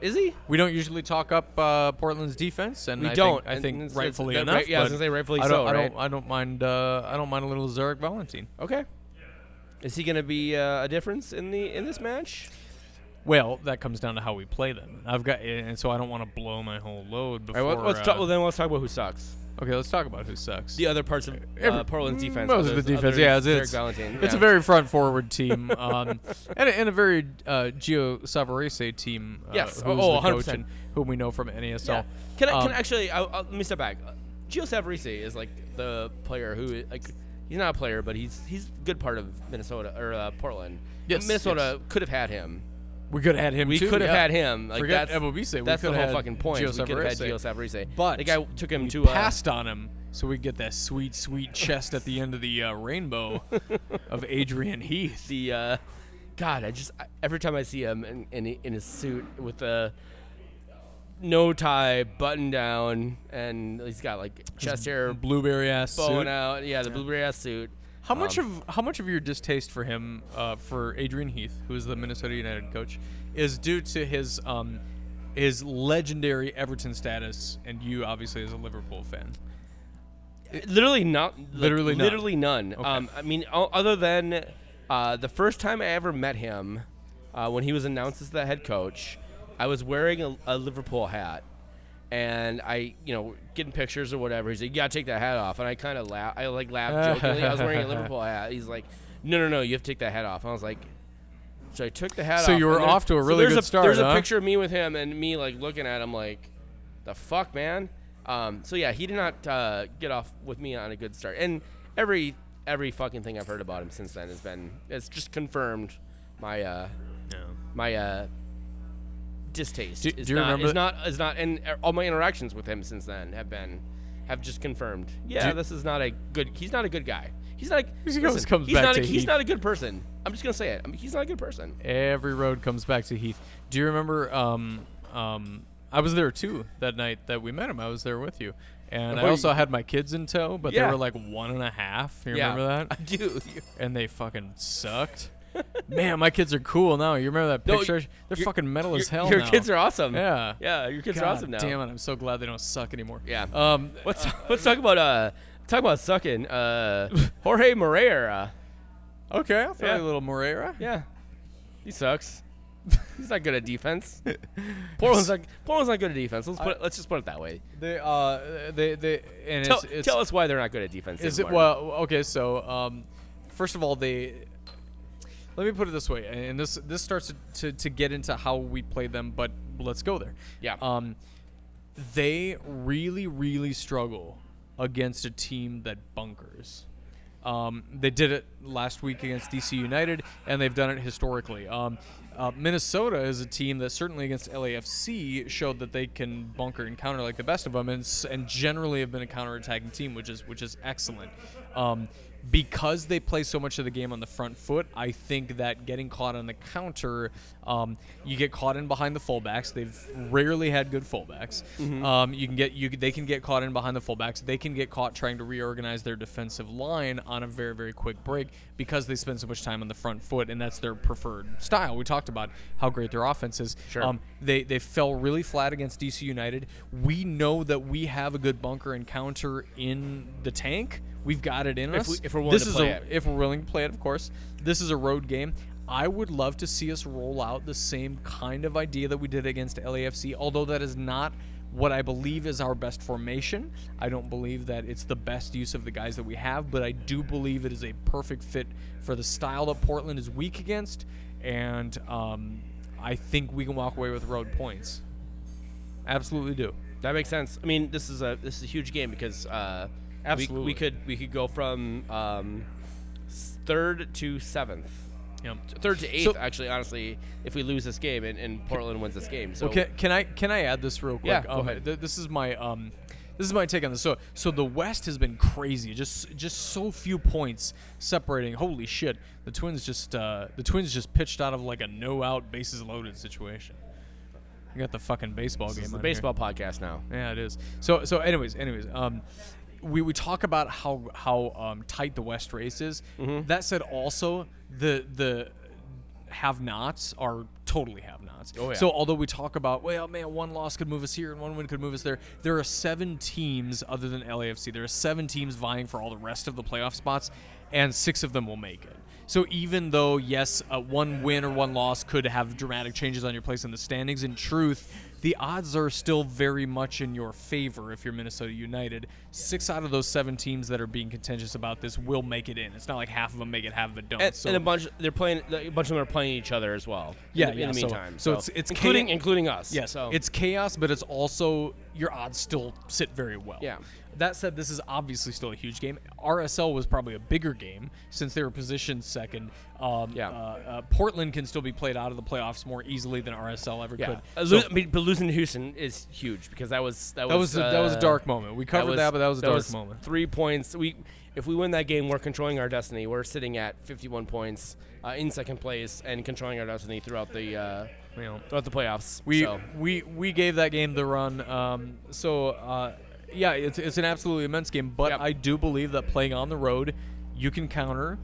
Is he? We don't usually talk up uh, Portland's defense, and We I don't, Think, I think it's- rightfully it's- enough. right- yeah, I was gonna say rightfully I don't, so, I don't. I don't mind. Uh, I don't mind a little Zarek Valentin. Okay. Is he gonna be uh, a difference in the in this match? Well, that comes down to how we play them. I've got, and so I don't want to blow my whole load All before. right, well, let's uh, talk. Well, then let's talk about who sucks. okay, let's talk about who sucks. The other parts of uh, Portland's defense. Most of the defense, yeah, it's, it's, Valentin. it's a very front forward team, (laughs) um, and, a, and a very uh, Gio Savarese team. Uh, Yes. Oh, the 100%. and whom we know from NASL. Yeah. Can I? Um, can I actually? I'll, I'll, let me step back. Uh, Gio Savarese is like the player who like he's not a player, but he's he's a good part of Minnesota or uh, Portland. Yes, Minnesota could have had him. We could have had him We too. could have yeah. had him. Like Forget that's that's the whole fucking point. Gio we could have had. Gio Savarese. But the guy took him we to uh, passed on him, so we get that sweet, sweet chest at the end of the uh, rainbow (laughs) of Adrian Heath. the uh, God. I just I, every time I see him in, in in his suit with a no tie, button down, and he's got like chest hair blueberry ass bowing suit. out. Yeah, the blueberry ass suit. How much Um, of how much of your distaste for him, uh, for Adrian Heath, who is the Minnesota United coach, is due to his um, his legendary Everton status, and you obviously as a Liverpool fan? Literally not. like, Literally none. Literally none. Okay. Um, I mean, o- other than uh, the first time I ever met him, uh, when he was announced as the head coach, I was wearing a, a Liverpool hat, and I, you know, getting pictures or whatever. He's like, "You gotta take that hat off," and I kind of laugh. I like laughed (laughs) jokingly. I was wearing a Liverpool hat. He's like, "No, no, no, you have to take that hat off." And I was like. So I took the hat So off. you were off to a really there's good a, start, There's huh? a picture of me with him and me like looking at him like, the fuck, man. Um, so yeah, he did not uh, get off with me on a good start. And every every fucking thing I've heard about him since then has been it's just confirmed my uh, my uh, distaste. Do- is do you not, remember- Is not is not and uh, all my interactions with him since then have been have just confirmed. Yeah, Do- this is not a good. He's not a good guy. He's not. A, He always listen, comes he's back not. A, to he's Heath. not a good person. I'm just gonna say it. I mean, he's not a good person. Every road comes back to Heath. Do you remember? Um, um, I was there too that night that we met him. I was there with you, and I Oh, also had my kids in tow, but Yeah. they were like one and a half. You yeah, remember that? (laughs) I do. and they fucking sucked. Man, my kids are cool now. You remember that No, picture? They're your- fucking metal as hell Your now. kids are awesome. Yeah. Yeah, your kids God are awesome now. Damn it! I'm so glad they don't suck anymore. Yeah. Um. Let's (laughs) let's talk about uh talk about sucking. Uh, (laughs) Jorge Moreira. Okay, I'll throw Yeah. you a little Moreira. Yeah, he sucks. (laughs) He's not good at defense. Portland's not Portland's not good at defense. Let's put it, let's just put it that way. They uh they they and Tell, it's, it's tell us why they're not good at defense. Is David it Martin. well? Okay, so um, first of all, they. Let me put it this way, and this this starts to, to, to get into how we play them, but let's go there. Yeah. Um, they really really struggle against a team that bunkers. Um, they did it last week against DC United, and they've done it historically. Um, uh, Minnesota is a team that certainly against LAFC showed that they can bunker and counter like the best of them, and, and generally have been a counterattacking team, which is which is excellent. Um, because they play so much of the game on the front foot, I think that getting caught on the counter, um, you get caught in behind the fullbacks. They've rarely had good fullbacks. Um, you can get you they can get caught in behind the fullbacks. They can get caught trying to reorganize their defensive line on a very very quick break because they spend so much time on the front foot, and that's their preferred style. We talked about how great their offense is. Sure. Um, they they fell really flat against DC United. We know that we have a good bunker and counter in the tank. We've got it in If us. we- if we're willing this to is play a, it. if we're willing to play it, of course. This is a road game. I would love to see us roll out the same kind of idea that we did against LAFC, although that is not what I believe is our best formation. I don't believe that it's the best use of the guys that we have, but I do believe it is a perfect fit for the style that Portland is weak against, and um, I think we can walk away with road points. Absolutely do. That makes sense. I mean, this is a this is a huge game because uh, we, Absolutely. we could we could go from um, third to seventh, Yep. third to eighth. So- actually, honestly, if we lose this game and, and Portland wins this game, so Well, can, can I can I add this real quick? Yeah, go um, ahead. th- this is my um, this is my take on this. So so the West has been crazy. Just just so few points separating. Holy shit! The Twins just uh, the Twins just pitched out of like a no out bases loaded situation. You got the fucking baseball this game. is the on here. baseball podcast now. Yeah, it is. So so anyways, anyways, um we, we talk about how how um, tight the West race is. Mm-hmm. That said, also the the have-nots are totally have-nots. Oh, yeah. So although we talk about well, man, one loss could move us here and one win could move us there, there are seven teams other than LAFC. There are seven teams vying for all the rest of the playoff spots, and six of them will make it. So even though yes, uh, one win or one loss could have dramatic changes on your place in the standings, in truth, the odds are still very much in your favor if you're Minnesota United. Six out of those seven teams that are being contentious about this will make it in. It's not like half of them make it, half of it don't. And, so and a bunch they're playing a bunch of them are playing each other as well. Yeah, in the, yeah, in the so- meantime. so it's- it's including cha- including us. Yeah, so it's chaos, but it's also your odds still sit very well. Yeah. That said, this is obviously still a huge game. RSL was probably a bigger game since they were positioned second. Um, Yeah. uh, uh, Portland can still be played out of the playoffs more easily than RSL ever Yeah, could. Uh, So I mean, but losing to Houston is huge because that was that was that was a, that was a uh, dark moment. We covered that, but that was a dark moment. Three points. We if we win that game, we're controlling our destiny. We're sitting at 51 points uh, in second place and controlling our destiny throughout the uh, You know, throughout the playoffs. we so. we we gave that game the run. Um, so uh, yeah, it's it's an absolutely immense game. But Yep. I do believe that playing on the road, you can counter,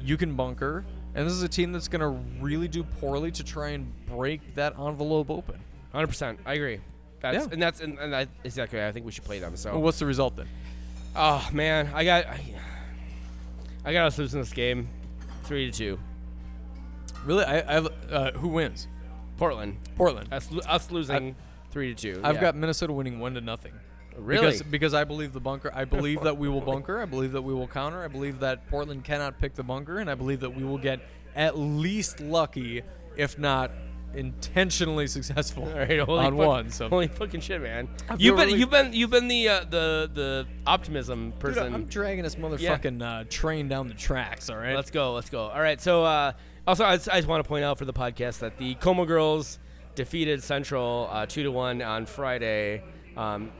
you can bunker, and this is a team that's going to really do poorly to try and break that envelope open. Hundred percent, I agree. That's Yeah. and that's and, and I, exactly. I think we should play them. So, Well, what's the result then? oh man, I got I, I got us losing this game, three to two. Really, I, I uh, who wins? Portland, Portland. us, us losing three to two. I've yeah. got Minnesota winning one to nothing. Really. Because, because I believe the bunker. I believe that we will (laughs) bunker. I believe that we will counter. I believe that Portland cannot pick the bunker, and I believe that we will get at least lucky, if not intentionally successful All (laughs) right, holy on fuck- one. So (laughs) holy fucking shit, man! You've been really- you've been you've been the uh, the the optimism Dude, person. I'm dragging this motherfucking uh, train down the tracks. All right. Let's go. Let's go. All right. So, uh, also, I just, I just want to point out for the podcast that the Como girls defeated Central uh, two to one on Friday. Um,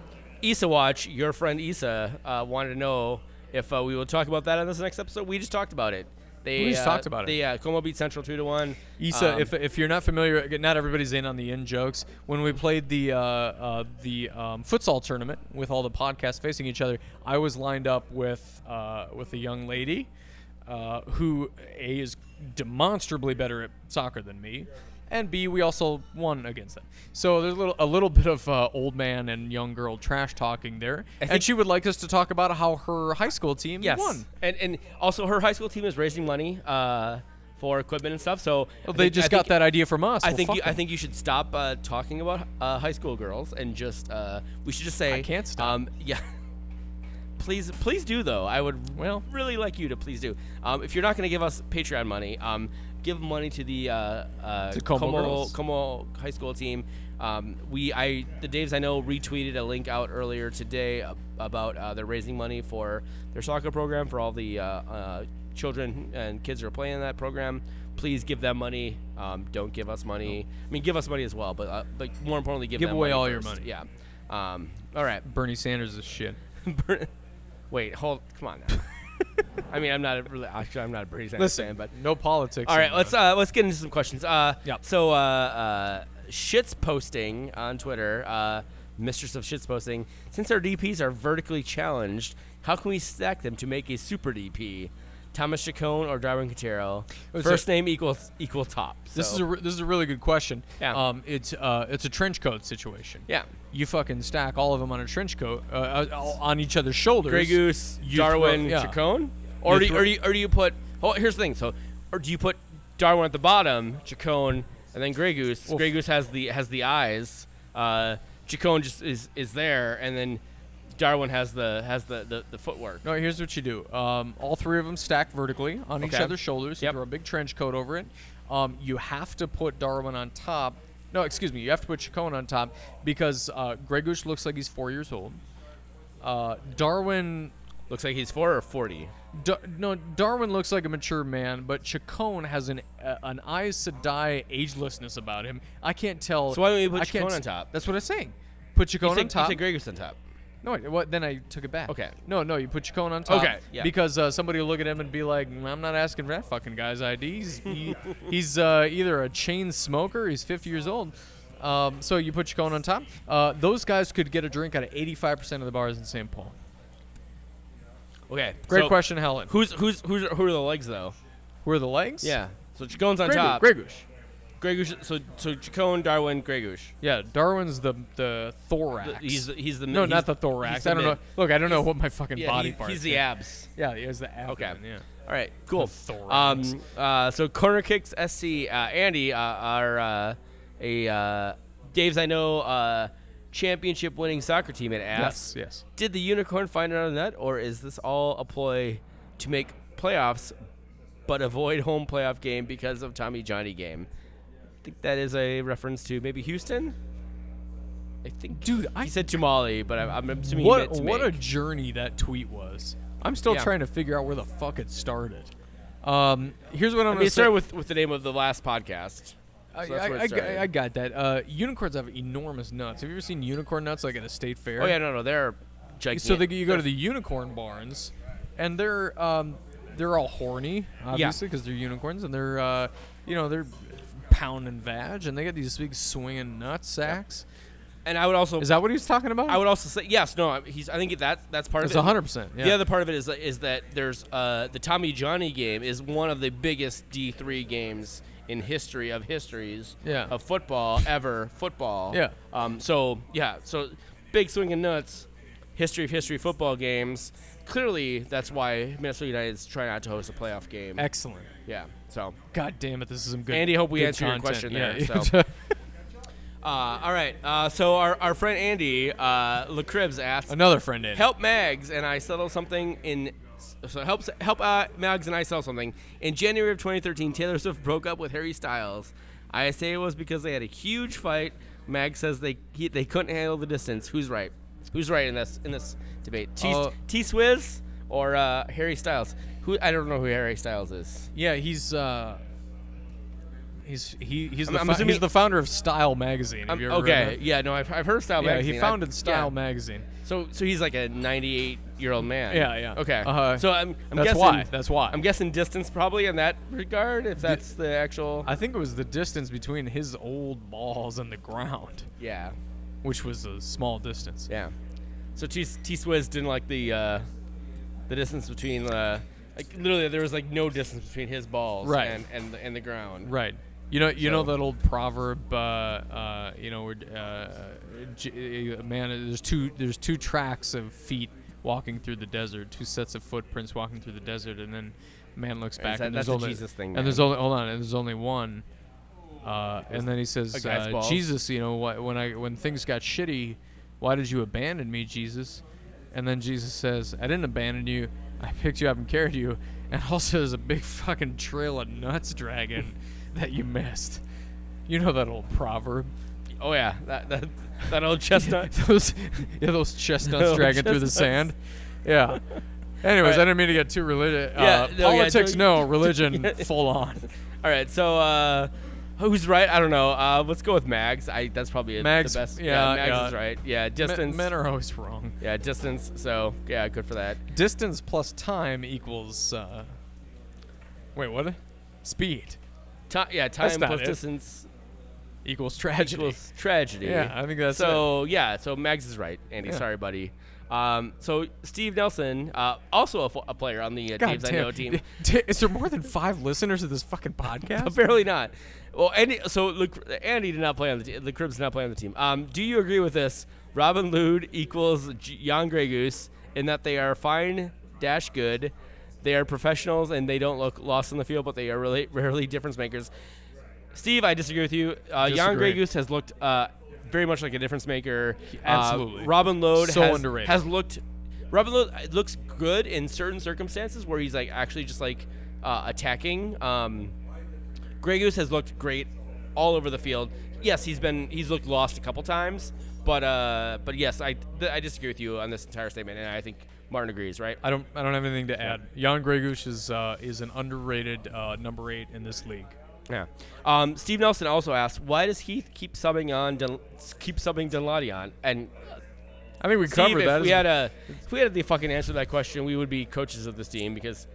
Issa Watch, your friend Issa, uh, wanted to know if uh, we will talk about that on this next episode. We just talked about it. They We just uh, talked about it. They uh, Como beat Central two to one. Issa, Um, if, if you're not familiar, not everybody's in on the in jokes. When we played the uh, uh, the um, futsal tournament with all the podcasts facing each other, I was lined up with uh, with a young lady uh, who a is demonstrably better at soccer than me, and b we also won against them. So there's a little a little bit of uh, old man and young girl trash talking there, and she would like us to talk about how her high school team yes, won. and and also her high school team is raising money uh, for equipment and stuff. So Well, they think- just I got that idea from us. I Well, think you, I think you should stop uh, talking about uh, high school girls and just uh, we should just say I can't stop. Um, yeah. (laughs) please, please do though. I would Well- really like you to please do. Um, if you're not going to give us Patreon money, um, give money to the uh, uh, To Como. Como high school team. Um, we I the Daves I know retweeted a link out earlier today about uh, they're raising money for their soccer program for all the uh, uh, children and kids who are playing in that program. Please give them money. Um, don't give us money. I mean, give us money as well, but uh, but more importantly, give Give them away all your money. Yeah. Um, all right. Bernie Sanders is shit. (laughs) Wait, hold. Come on. Now. (laughs) I mean, I'm not a really. Actually, I'm not a Sanders Listen, fan, but no politics. all right, let's uh, let's get into some questions. Uh, Yep. So, uh, uh, shits posting on Twitter, uh, mistress of shits posting. Since our DPS are vertically challenged, how can we stack them to make a super DP? Thomas Chacon or Darwin Quintero? So- First name equals equal top. This is a re- this is a really good question. Yeah. Um, it's uh, it's a trench coat situation. yeah. You fucking stack all of them on a trench coat uh, uh, on each other's shoulders. Grey Goose, You Darwin, throw- yeah. Chacon? Or You do, you, throw- or, do you, or do you put? Oh, here's the thing. So, or do you put Darwin at the bottom, Chacon, and then Grey Goose? Grey Goose has the has the eyes. Uh, Chacon just is is there, and then Darwin has the has the the, the footwork. No, here's what you do. Um, all three of them stack vertically on each other's shoulders. You Yep. throw a big trench coat over it. Um, you have to put Darwin on top. No, excuse me. You have to put Chacon on top because uh, Grey Goose looks like he's four years old. Uh, Darwin Looks like he's four or forty. Da- no, Darwin looks like a mature man, but Chacon has an uh, an Aes Sedai agelessness about him. I can't tell. So why don't you put I Chacon on top? That's what I'm saying. Put Chacon on top. You said Grey on top. No, wait, what? Then I took it back. Okay. No, no, you put Chacon on top. Okay, yeah. Because uh, somebody will look at him and be like, "Mm, "I'm not asking for that fucking guy's ID. He's, (laughs) he, he's uh, either a chain smoker, he's 50 years old." Um, so you put Chacon on top. Uh, those guys could get a drink out of 85% of the bars in St. Paul. Okay. Great so question, Helen. Who's who's who's who are the legs though? Who are the legs? Yeah. So Chacon's on Grey Goose. top. Grey Goose. Grey Goose. So so Chacon, Darwin, Grey Goose. Yeah, Darwin's the the thorax. The- he's the, he's the no, he's- not the thorax. the I don't know. Look, I don't know what my fucking Yeah, body he- part. he's the abs. Yeah, he has the abs. Okay. Yeah. All right, cool. The thorax. Um, uh, so corner kicks SC. Uh, Andy uh, are uh, a uh, Dave's I know uh, championship winning soccer team at Yes. Yes. Did the unicorn find it on the net, or is this all a ploy to make playoffs, but avoid home playoff game because of Tommie Johnnie game? I think that is a reference to maybe Houston. I think, Dude, I he said Tumali, but I'm, I'm assuming what he to what a journey that tweet was. I'm still Yeah. trying to figure out where the fuck it started. Um, here's what I'm I gonna mean, it say. started with with the name of the last podcast. I, so that's I, I, got- I got that. Uh, unicorns have enormous nuts. Have you ever seen unicorn nuts like at a state fair? Oh yeah, no, no, they're gigantic. So they, you go to the unicorn barns, and they're um, they're all horny, obviously, because they're unicorns, and they're uh, you know they're pounding vag, and they got these big swinging nut sacks. and I would also Is that what he was talking about? I would also say yes, no. He's I think that that's part It's of it. hundred percent. Yeah. The other part of it is is that there's uh, the Tommie Johnnie game is one of the biggest D3 games in history of histories Yeah. of football ever football. Yeah. Um. So yeah. So big swinging nuts, history of history football games. Clearly, that's why Minnesota United's trying not to host a playoff game. Excellent. yeah. So. God damn it, this is some good. Andy, hope we good answered your question Yeah. there, so. (laughs) (laughs) Uh, all right. Uh, so our, our friend Andy uh, LaCribs asked, Another friend in. help Mags and I settle something in. So help help uh, Mags and I settle something. In January of 2013, Taylor Swift broke up with Harry Styles. I say it was because they had a huge fight. Mags says they he, they couldn't handle the distance. Who's right? Who's right in this in this debate? T Uh, T Swizz or uh, Harry Styles? Who I don't know who Harry Styles is. Yeah, he's uh, he's he he's I'm- the I'm assuming- he's the founder of Style magazine. Have Um, you ever okay, that? yeah, no, I've, I've heard Style magazine. Yeah, magazine. he I- founded Style yeah. magazine. So so he's like a 98 year old man. Yeah, yeah. Okay. Uh-huh. so I'm, I'm That's guessing why. That's why. I'm guessing distance probably in that regard if that's the actual. I think it was the distance between his old balls and the ground, yeah. which was a small distance. Yeah. So T T Swizz didn't like the uh, the distance between uh, like literally there was like no distance between his balls Right. and and the, and the ground. Right. You know, you know that old proverb. Uh, uh, you know, uh, uh, man, there's two there's two tracks of feet walking through the desert, two sets of footprints walking through the desert, and then man looks back that- and there's only Jesus thing, and there's only hold on, and there's only one. Uh, and then he says, uh, "Jesus, you know, wh- when I when things got shitty, why did you abandon me, Jesus?" And then Jesus says, "I didn't abandon you. I picked you up and carried you." And also, there's a big fucking trail of nuts dragging (laughs) that you missed. You know that old proverb. Oh yeah, that that, that old (laughs) chestnut. (laughs) those yeah, those chestnuts Those dragging through the sand. Yeah. Anyways, Alright. I didn't mean to get too religious. Yeah, uh, no, politics, don't- no. Religion, full on. All right, so uh, who's right? I don't know. Uh, let's go with Mags. I that's probably Mags, the best. yeah, Mags yeah. is right. Yeah, distance. Men, men are always wrong. yeah, distance. So yeah, good for that. Distance plus time equals. Uh, wait, what? Speed yeah, time plus it. distance equals tragedy. equals tragedy. Yeah, I think that's so. Yeah, so Mags is right. Andy, Yeah. sorry, buddy. Um, so Steve Nelson, uh, also a, player on the uh, Dave's I. Know team. (laughs) Is there more than five listeners to this fucking (laughs) podcast? Apparently not. Well, Andy, so look, Andy did not play on the team. The Cribs did not play on the team. Um, do you agree with this? Robin Lod equals Jan Grey Goose in that they are fine dash good. They are professionals and they don't look lost in the field, but they are really (laughs) rarely difference makers. Steve, I disagree with you. Uh, Jan Disagree. Grey Goose has looked uh, very much like a difference maker. absolutely. Uh, Robin Lod So has, underrated. has looked. Robin Lod uh, looks good in certain circumstances where he's like actually just like uh, attacking. Um, Grey Goose has looked great all over the field. Yes, he's been he's looked lost a couple times, but uh, but yes, I th- I disagree with you on this entire statement, and I think Martin agrees, right? I don't. I don't have anything to add. Jan Greguš is uh, is an underrated uh, number eight in this league. Yeah. Um, Steve Nelson also asked, why does Heath keep subbing on Del- keep subbing Danladi on? And I think we Steve, covered if that. we had a if we had the fucking answer to that question, we would be coaches of this team because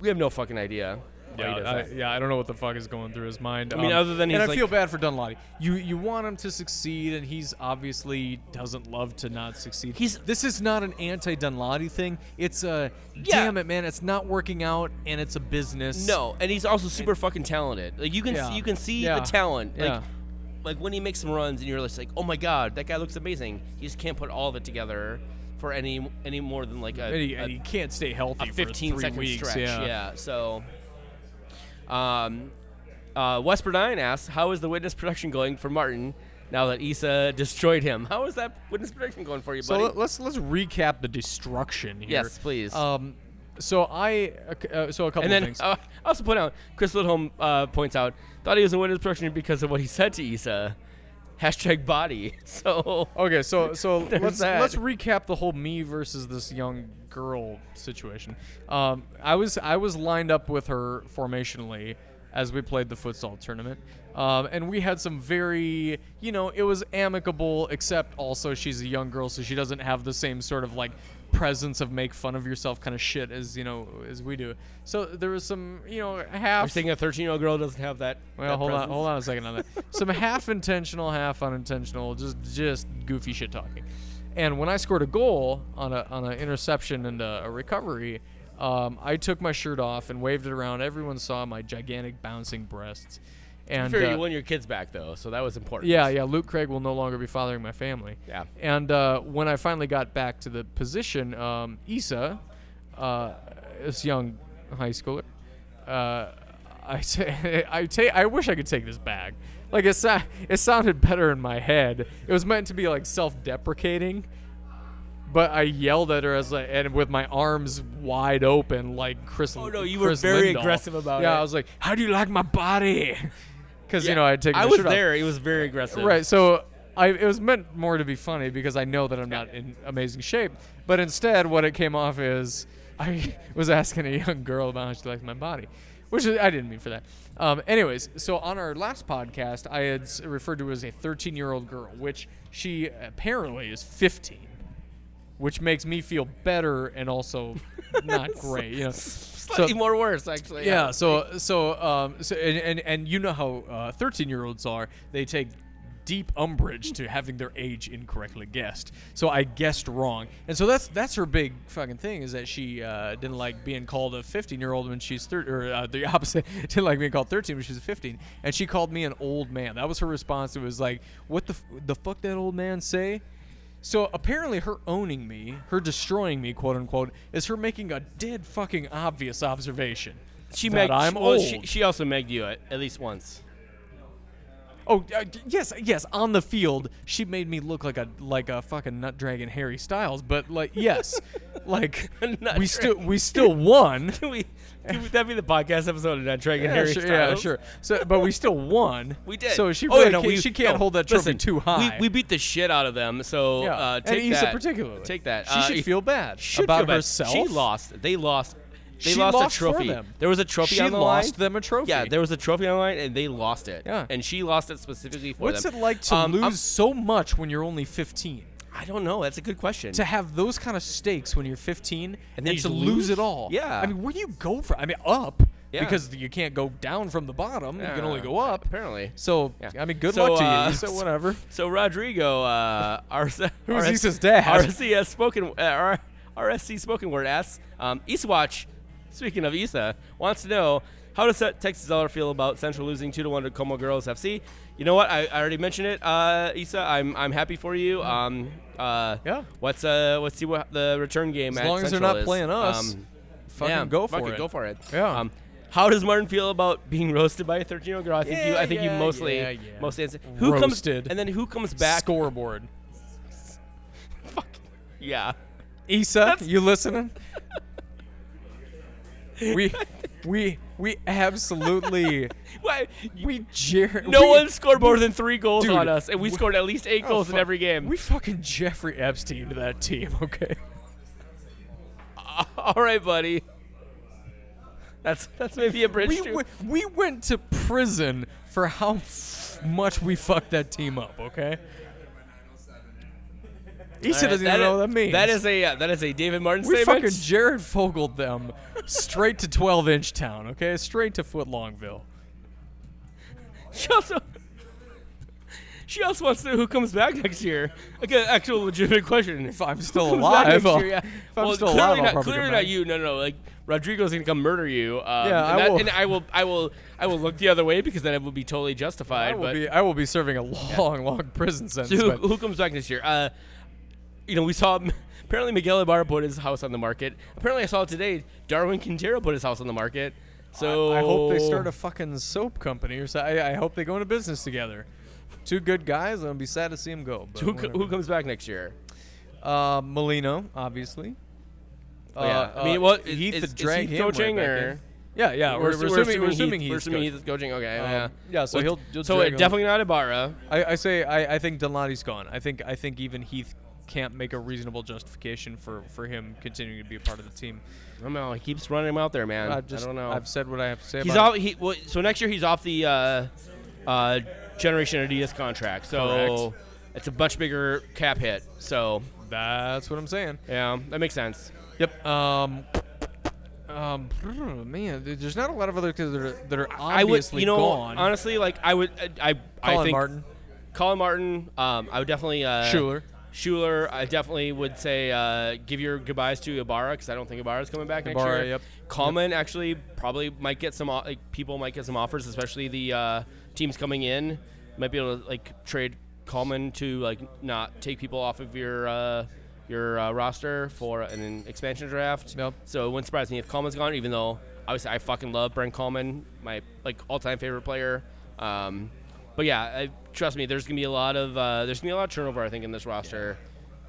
we have no fucking idea. Yeah, I, yeah, I don't know what the fuck is going through his mind. Um, I mean, other than and he's I feel bad for Danladi. You you want him to succeed, and he's obviously doesn't love to not succeed. He's- this is not an anti-Danladi thing. It's a Yeah. damn it, man. It's not working out, and it's a business. No, and he's also super fucking talented. Like you can Yeah. see, you can see Yeah. the talent. Like Yeah. like when he makes some runs and you're just like, oh my god, that guy looks amazing. He just can't put all of it together for any any more than like a, and he, a- and he can't stay healthy a 15 for three second weeks. stretch. Yeah. So, um, uh, Wes Burdine asks, how is the witness production going for Martin now that Issa destroyed him? How is that witness production going for you, buddy? let- let's let's recap the destruction here. Yes, please. Um, so I uh, so a couple and of then things. (laughs) uh, I also point out, Chris Lidholm uh, points out, thought he was in witness production because of what he said to Issa. Hashtag body. (laughs) So Okay, so so (laughs) let's that. let's recap the whole me versus this young girl situation. Um, I was I was lined up with her formationally as we played the futsal tournament, um, and we had some very you know it was amicable, except also she's a young girl, so she doesn't have the same sort of like presence of make fun of yourself kind of shit as you know as we do. So there was some you know half. I'm saying a 13 year old girl doesn't have that. Well, that hold on, hold on a second on that. (laughs) Some half intentional, half unintentional, just just goofy shit talking. And when I scored a goal on a on an interception and a, a recovery, um, I took my shirt off and waved it around. Everyone saw my gigantic bouncing breasts. And Fair, uh, you won your kids back though, so that was important. yeah, yeah. Luke Craig will no longer be fathering my family. Yeah. And uh, when I finally got back to the position, um, Issa, uh, this young high schooler, uh, I say, (laughs) I ta- I wish I could take this back. Like it, sa- it sounded better in my head. It was meant to be like self-deprecating, but I yelled at her as like, and with my arms wide open, like Chris. Oh, no, you were very Lindahl. aggressive about yeah, it. Yeah, I was like, "How do you like my body?" Because Yeah, you know I take. I was shirt off. there. It was very aggressive. Right. So I, it was meant more to be funny because I know that I'm not in amazing shape. But instead, what it came off is I (laughs) was asking a young girl about how she likes my body, which is, I didn't mean for that. Um, anyways, so on our last podcast, I had referred to as a 13 year old girl, which she apparently is 15. Which makes me feel better and also (laughs) not great, you know. (laughs) Slightly more worse, actually. Yeah. So so um so and and, and you know how thirteen year olds are. They take deep umbrage to having their age incorrectly guessed. So I guessed wrong, and so that's that's her big fucking thing is that she uh, didn't like being called a fifteen year old when she's thirty, or uh, the (laughs) opposite didn't like being called thirteen when she's fifteen, and she called me an old man. That was her response. It was like, "What the f- the fuck that old man say?" So apparently, her owning me, her destroying me, quote unquote, is her making a dead fucking obvious observation. She that megged. I'm well, old. She, she also megged you at, at least once. Oh uh, yes, yes. On the field, she made me look like a like a fucking nut dragon Harry Styles. But like, yes, (laughs) like we still we still won. (laughs) Can we? Can that be the podcast episode of that Dragon Yeah, Harry sure, yeah, sure. So, but we still won. (laughs) We did. So she Oh, yeah, no, can't, we- she can't no, hold that trophy listen, too high. We, we beat the shit out of them. So yeah. uh, and take Issa that. particularly. Take that. She Uh, should feel bad should about feel bad. herself. She lost. They lost. They She lost, lost a trophy. There was a trophy She on the lost them a trophy. Yeah, there was a trophy on the line, and they lost it. Yeah. and she lost it specifically for them. What's them. it like to Um, lose I'm- so much when you're only 15? I don't know. That's a good question. to have those kind of stakes when you're 15 and, then you to lose lose? it all. Yeah. I mean, where do you go from? I mean, up Yeah. because you can't go down from the bottom. You can only go up. Apparently. So Yeah. I mean, good So, luck to uh, you. (laughs) So whatever. (laughs) So Rodrigo, uh, (laughs) Who's RS Issa's dad? RSCS spoken uh, RSC spoken word asks, um, Eastwatch. Speaking of Issa, wants to know how does Texas Dollar feel about Central losing two to one to Como Girls FC? You know what? I, I already mentioned it, uh, Issa. I'm I'm happy for you. Um, uh, Yeah. Let's uh let's see what the return game As long as they're not is. playing us, Um, Fucking yeah, go for fuck it. Go for it. Yeah. Um, how does Martin feel about being roasted by a 13 year old girl? I think you. I think you mostly yeah, yeah. mostly answer. Who Roasted. comes and then who comes back? Scoreboard. (laughs) Fuck. Yeah. Issa, you listening? (laughs) we we we absolutely (laughs) Why? we jeer. no we- one scored more than three goals Dude, on us, and we we- scored at least eight Oh, goals in every game. We fucking Jeffrey Epstein to that team. (laughs) Okay. (laughs) All right, buddy. That's that's maybe a bridge we, w- we went to prison for how f- much we fucked that team up, okay? Issa right, doesn't even know what that means. That is a uh, that is a David Martin we statement. fucking Jared Fogeled them straight to 12 inch town, okay? Straight to Foot Longville. She also she also wants to know who comes back next year. Like an actual legitimate question. If I'm still Who alive, year, yeah. if I'm well, still clearly alive, I'll not, clearly come not you. No, no. Like Rodrigo's gonna come murder you. Um, Yeah, and, I that- will- and I will, I will, I will look the other way because then it will be totally justified. I will but be I will be serving a long, long prison So sentence. who, but- who comes back next year? Uh, you know, we saw (laughs) apparently Miguel Ibarra put his house on the market. Apparently, I saw it today Darwin Quintero put his house on the market. So I hope they start a fucking soap company or so. I, I hope they go into business together. Two good guys. I'm be sad to see them go. But who, who comes back next year? Uh, Molino, obviously. Oh, yeah. Uh, I mean, uh, what Heath is, the is drag Heath him coaching or. Yeah, yeah. We're, we're, assuming, we're assuming Heath, he's we're assuming coaching. Heath is coaching. Okay, Um, yeah. yeah, so Well, he'll- he'll so drag it on. definitely not Ibarra. I, I say I, I think Danladi's gone. I think I think even Heath can't make a reasonable justification for, for him continuing to be a part of the team. I don't know. He keeps running him out there, man. I've just I don't know. I've said what I have to say he's about off. He, well, so next year he's off the uh, uh, Generation Adidas contract. So it's a much bigger cap hit. So. That's what I'm saying. yeah, that makes sense. Yep. Um. Um. (laughs) Man, there's not a lot of other kids that are that are I would, obviously you know, gone. honestly, like I would, I, I, I Colin think Martin, Colin Martin. Um, I would definitely uh, Schuler. Schuler, I definitely would say uh, give your goodbyes to Ibarra because I don't think Ibarra's coming back next Ibarra, year. yep. Kallman actually probably might get some like people might get some offers, especially the uh, teams coming in might be able to like trade Kallman to like not take people off of your uh, your uh, roster for an expansion draft. Yep. So it wouldn't surprise me if Kallman's gone, even though obviously I fucking love Brent Kallman, my like all-time favorite player. Um, but yeah, I, trust me, there's gonna be a lot of uh, there's gonna be a lot of turnover I think in this roster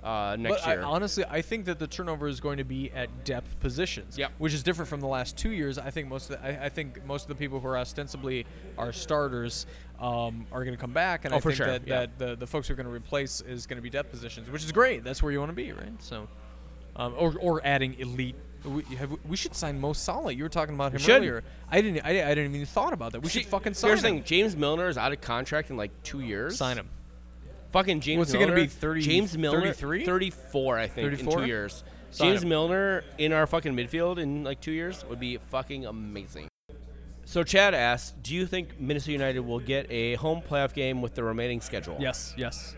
uh, next But I, year. honestly, I think that the turnover is going to be at depth positions. Yep. Which is different from the last two years. I think most of the, I, I think most of the people who are ostensibly our starters um, are going to come back, and Oh, I think sure, that, yeah. that the, the folks who are going to replace is going to be depth positions, which is great. That's where you want to be, right? So, um, or, or adding elite. We, have, we should sign Mo Salah. You were talking about him should. earlier. I didn't. I, I didn't even thought about that. We should See, fucking sign Here's the thing: James Milner is out of contract in like two years. Sign him. Fucking James. What's he Milner. gonna be, 30 James Milner, 33? 34, I think, in 34? two years. Sign James him. Milner in our fucking midfield in like two years would be fucking amazing. So Chad asks, "Do you think Minnesota United will get a home playoff game with the remaining schedule?" Yes. Yes.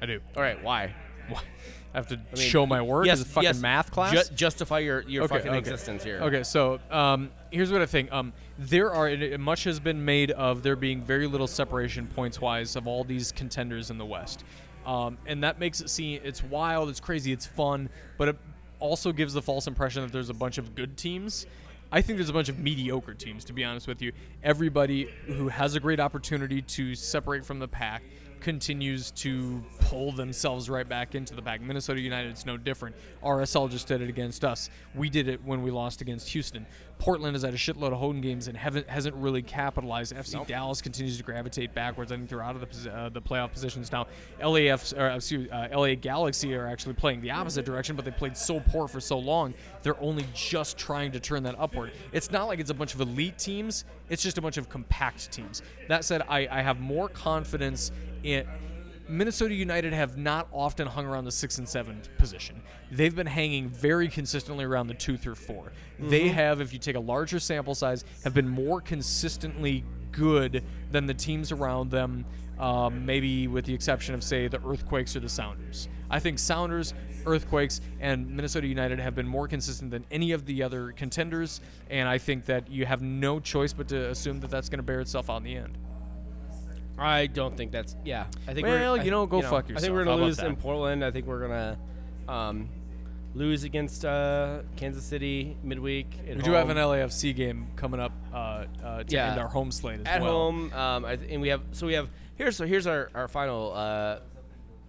I do. All right. Why? Why? (laughs) (laughs) I have to mean, show my work yes, as a fucking yes, math class. ju- justify your your Okay, fucking okay. existence here. Okay, so um, here's what I think. Um, there are it- much has been made of there being very little separation points wise of all these contenders in the West, um, and that makes it seem it's wild, it's crazy, it's fun, but it also gives the false impression that there's a bunch of good teams. I think there's a bunch of mediocre teams, to be honest with you. Everybody who has a great opportunity to separate from the pack continues to pull themselves right back into the pack. Minnesota United United's no different. RSL just did it against us. We did it when we lost against Houston. Portland has had a shitload of home games and haven't hasn't really capitalized. FC Dallas continues to gravitate backwards. I think they're out of the uh, the playoff positions now. LAF or excuse, uh, LA Galaxy are actually playing the opposite direction, but they played so poor for so long. They're only just trying to turn that upward. It's not like it's a bunch of elite teams. It's just a bunch of compact teams. That said, I, I have more confidence in. Minnesota United have not often hung around the six and seven position. They've been hanging very consistently around the two through 4 They have, if you take a larger sample size, have been more consistently good than the teams around them. Um, maybe with the exception of, say, the Earthquakes or the Sounders. I think Sounders, Earthquakes, and Minnesota United have been more consistent than any of the other contenders, and I think that you have no choice but to assume that that's going to bear itself out in the end. I don't think that's yeah. I think Well, we're, I- you know, go fuck yourself. I think we're gonna about lose in Portland. I think we're gonna um, lose against uh, Kansas City midweek. at We do have an. LAFC game coming up uh, uh, to Yeah. end our home slate as well. at well. home. Um, and we have so we have here's so here's our our final uh,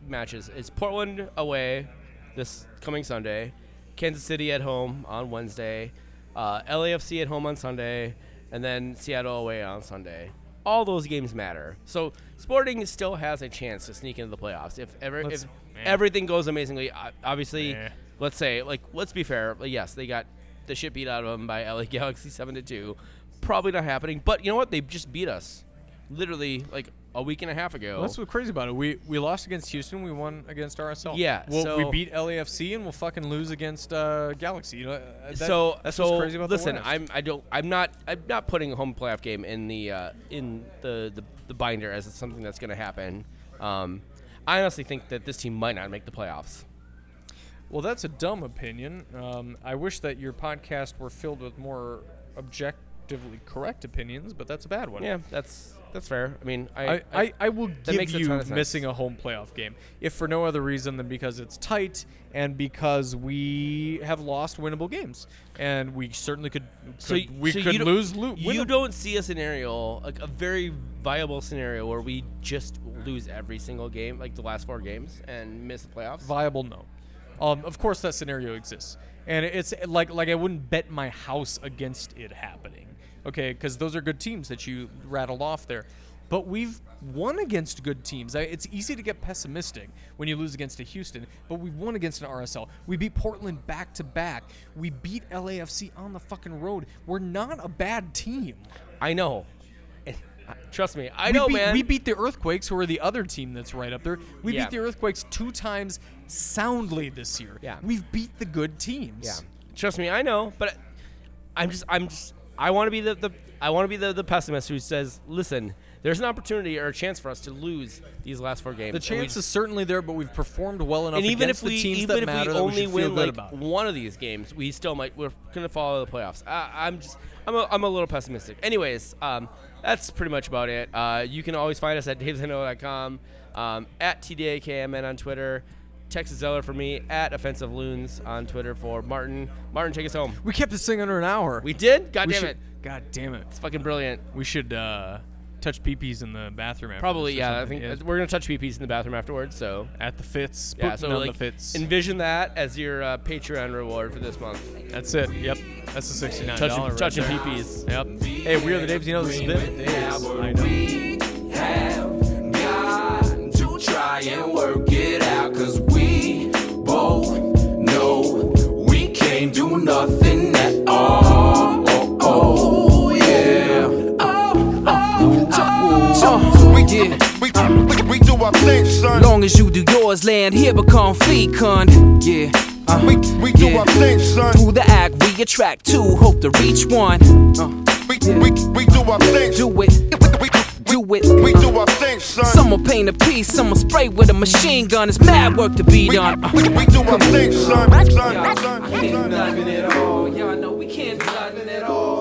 matches. It's Portland away this coming Sunday, Kansas City at home on Wednesday, uh, LAFC at home on Sunday, and then Seattle away on Sunday. All those games matter. So Sporting still has a chance to sneak into the playoffs if ever Let's- if man. everything goes amazingly. Obviously, let's say like let's be fair. Yes, they got the shit beat out of them by LA (laughs) Galaxy seven to two. Probably not happening. But you know what? They just beat us, literally like a week and a half ago. Well, that's what's crazy about it. We we lost against Houston. We won against RSL. Yeah, Well, so- we beat LAFC and we'll fucking lose against uh, Galaxy. You know, uh, that- so that's so what's crazy about listen. I'm I don't I'm not I'm not putting a home playoff game in the uh, in the, the the binder as something that's going to happen. Um, I honestly think that this team might not make the playoffs. Well, that's a dumb opinion. Um, I wish that your podcast were filled with more objectively correct opinions, but that's a bad one. Yeah, that's that's fair. I mean, I I, I, I will give makes a you ton of sense. missing a home playoff game, if for no other reason than because it's tight and because we have lost winnable games, and we certainly could. so we so could you don't- lose. Lo- you don't see a scenario like a very viable scenario where we just lose every single game, like the last four games, and miss the playoffs. viable. No, Um, of course, that scenario exists, and it's like like I wouldn't bet my house against it happening. Okay, because those are good teams that you rattled off there. But we've won against good teams. It's easy to get pessimistic when you lose against a Houston, but we won against an RSL. We beat Portland back to back. We beat LAFC on the fucking road. We're not a bad team. I know. Uh, Trust me, I we know, beat, man. We beat the Earthquakes, who are the other team that's right up there. We Yeah. beat the Earthquakes two times soundly this year. Yeah. We've beat the good teams. Yeah, trust me, I know, but I'm just, I'm just, I want to be the, the I want to be the, the pessimist who says, listen, there's an opportunity or a chance for us to lose these last four games. The we chance is certainly there, but we've performed well enough and even if we the teams even if matter we only win like one of these games, we still might we're gonna follow the playoffs. I, I'm just I'm a, I'm a little pessimistic. Anyways, um, that's pretty much about it. Uh, you can always find us at daveshendo.com, um, at tdakmn on Twitter. Texas Zeller for me at offensive loons on Twitter for Martin. Martin, take us home. We kept this thing under an hour. We did. God We damn should- it! God damn it. It's fucking brilliant. We should uh, touch peepees in the bathroom after Probably this or yeah. I something. think we're gonna touch PPs in the bathroom afterwards. So at the fits. yeah. putting So on like the fits. envision that as your uh, Patreon reward for this month. That's it. Yep. That's the sixty-nine Touching, dollar. touching PPs. Yep. Hey, we are the Daves. You know this has been. Daves. I know. We have got to try and work it out, cause we both know we can't do nothing at all. Oh, oh, yeah. Oh, oh, oh. We, yeah. We, we, we do our thing, son. Long as you do yours, land here become fecund. Yeah. Uh, We, we do yeah. our thing, son. Through the act, we attract two, hope to reach one. Uh, We, we, we do our thing. do it, We, do it. We do our thing, son. Someone paint a piece, someone spray with a machine gun. It's mad work to be done. We, we do our thing, son. son, son, son, son. Nothing at all. Y'all know we can't do nothing at all.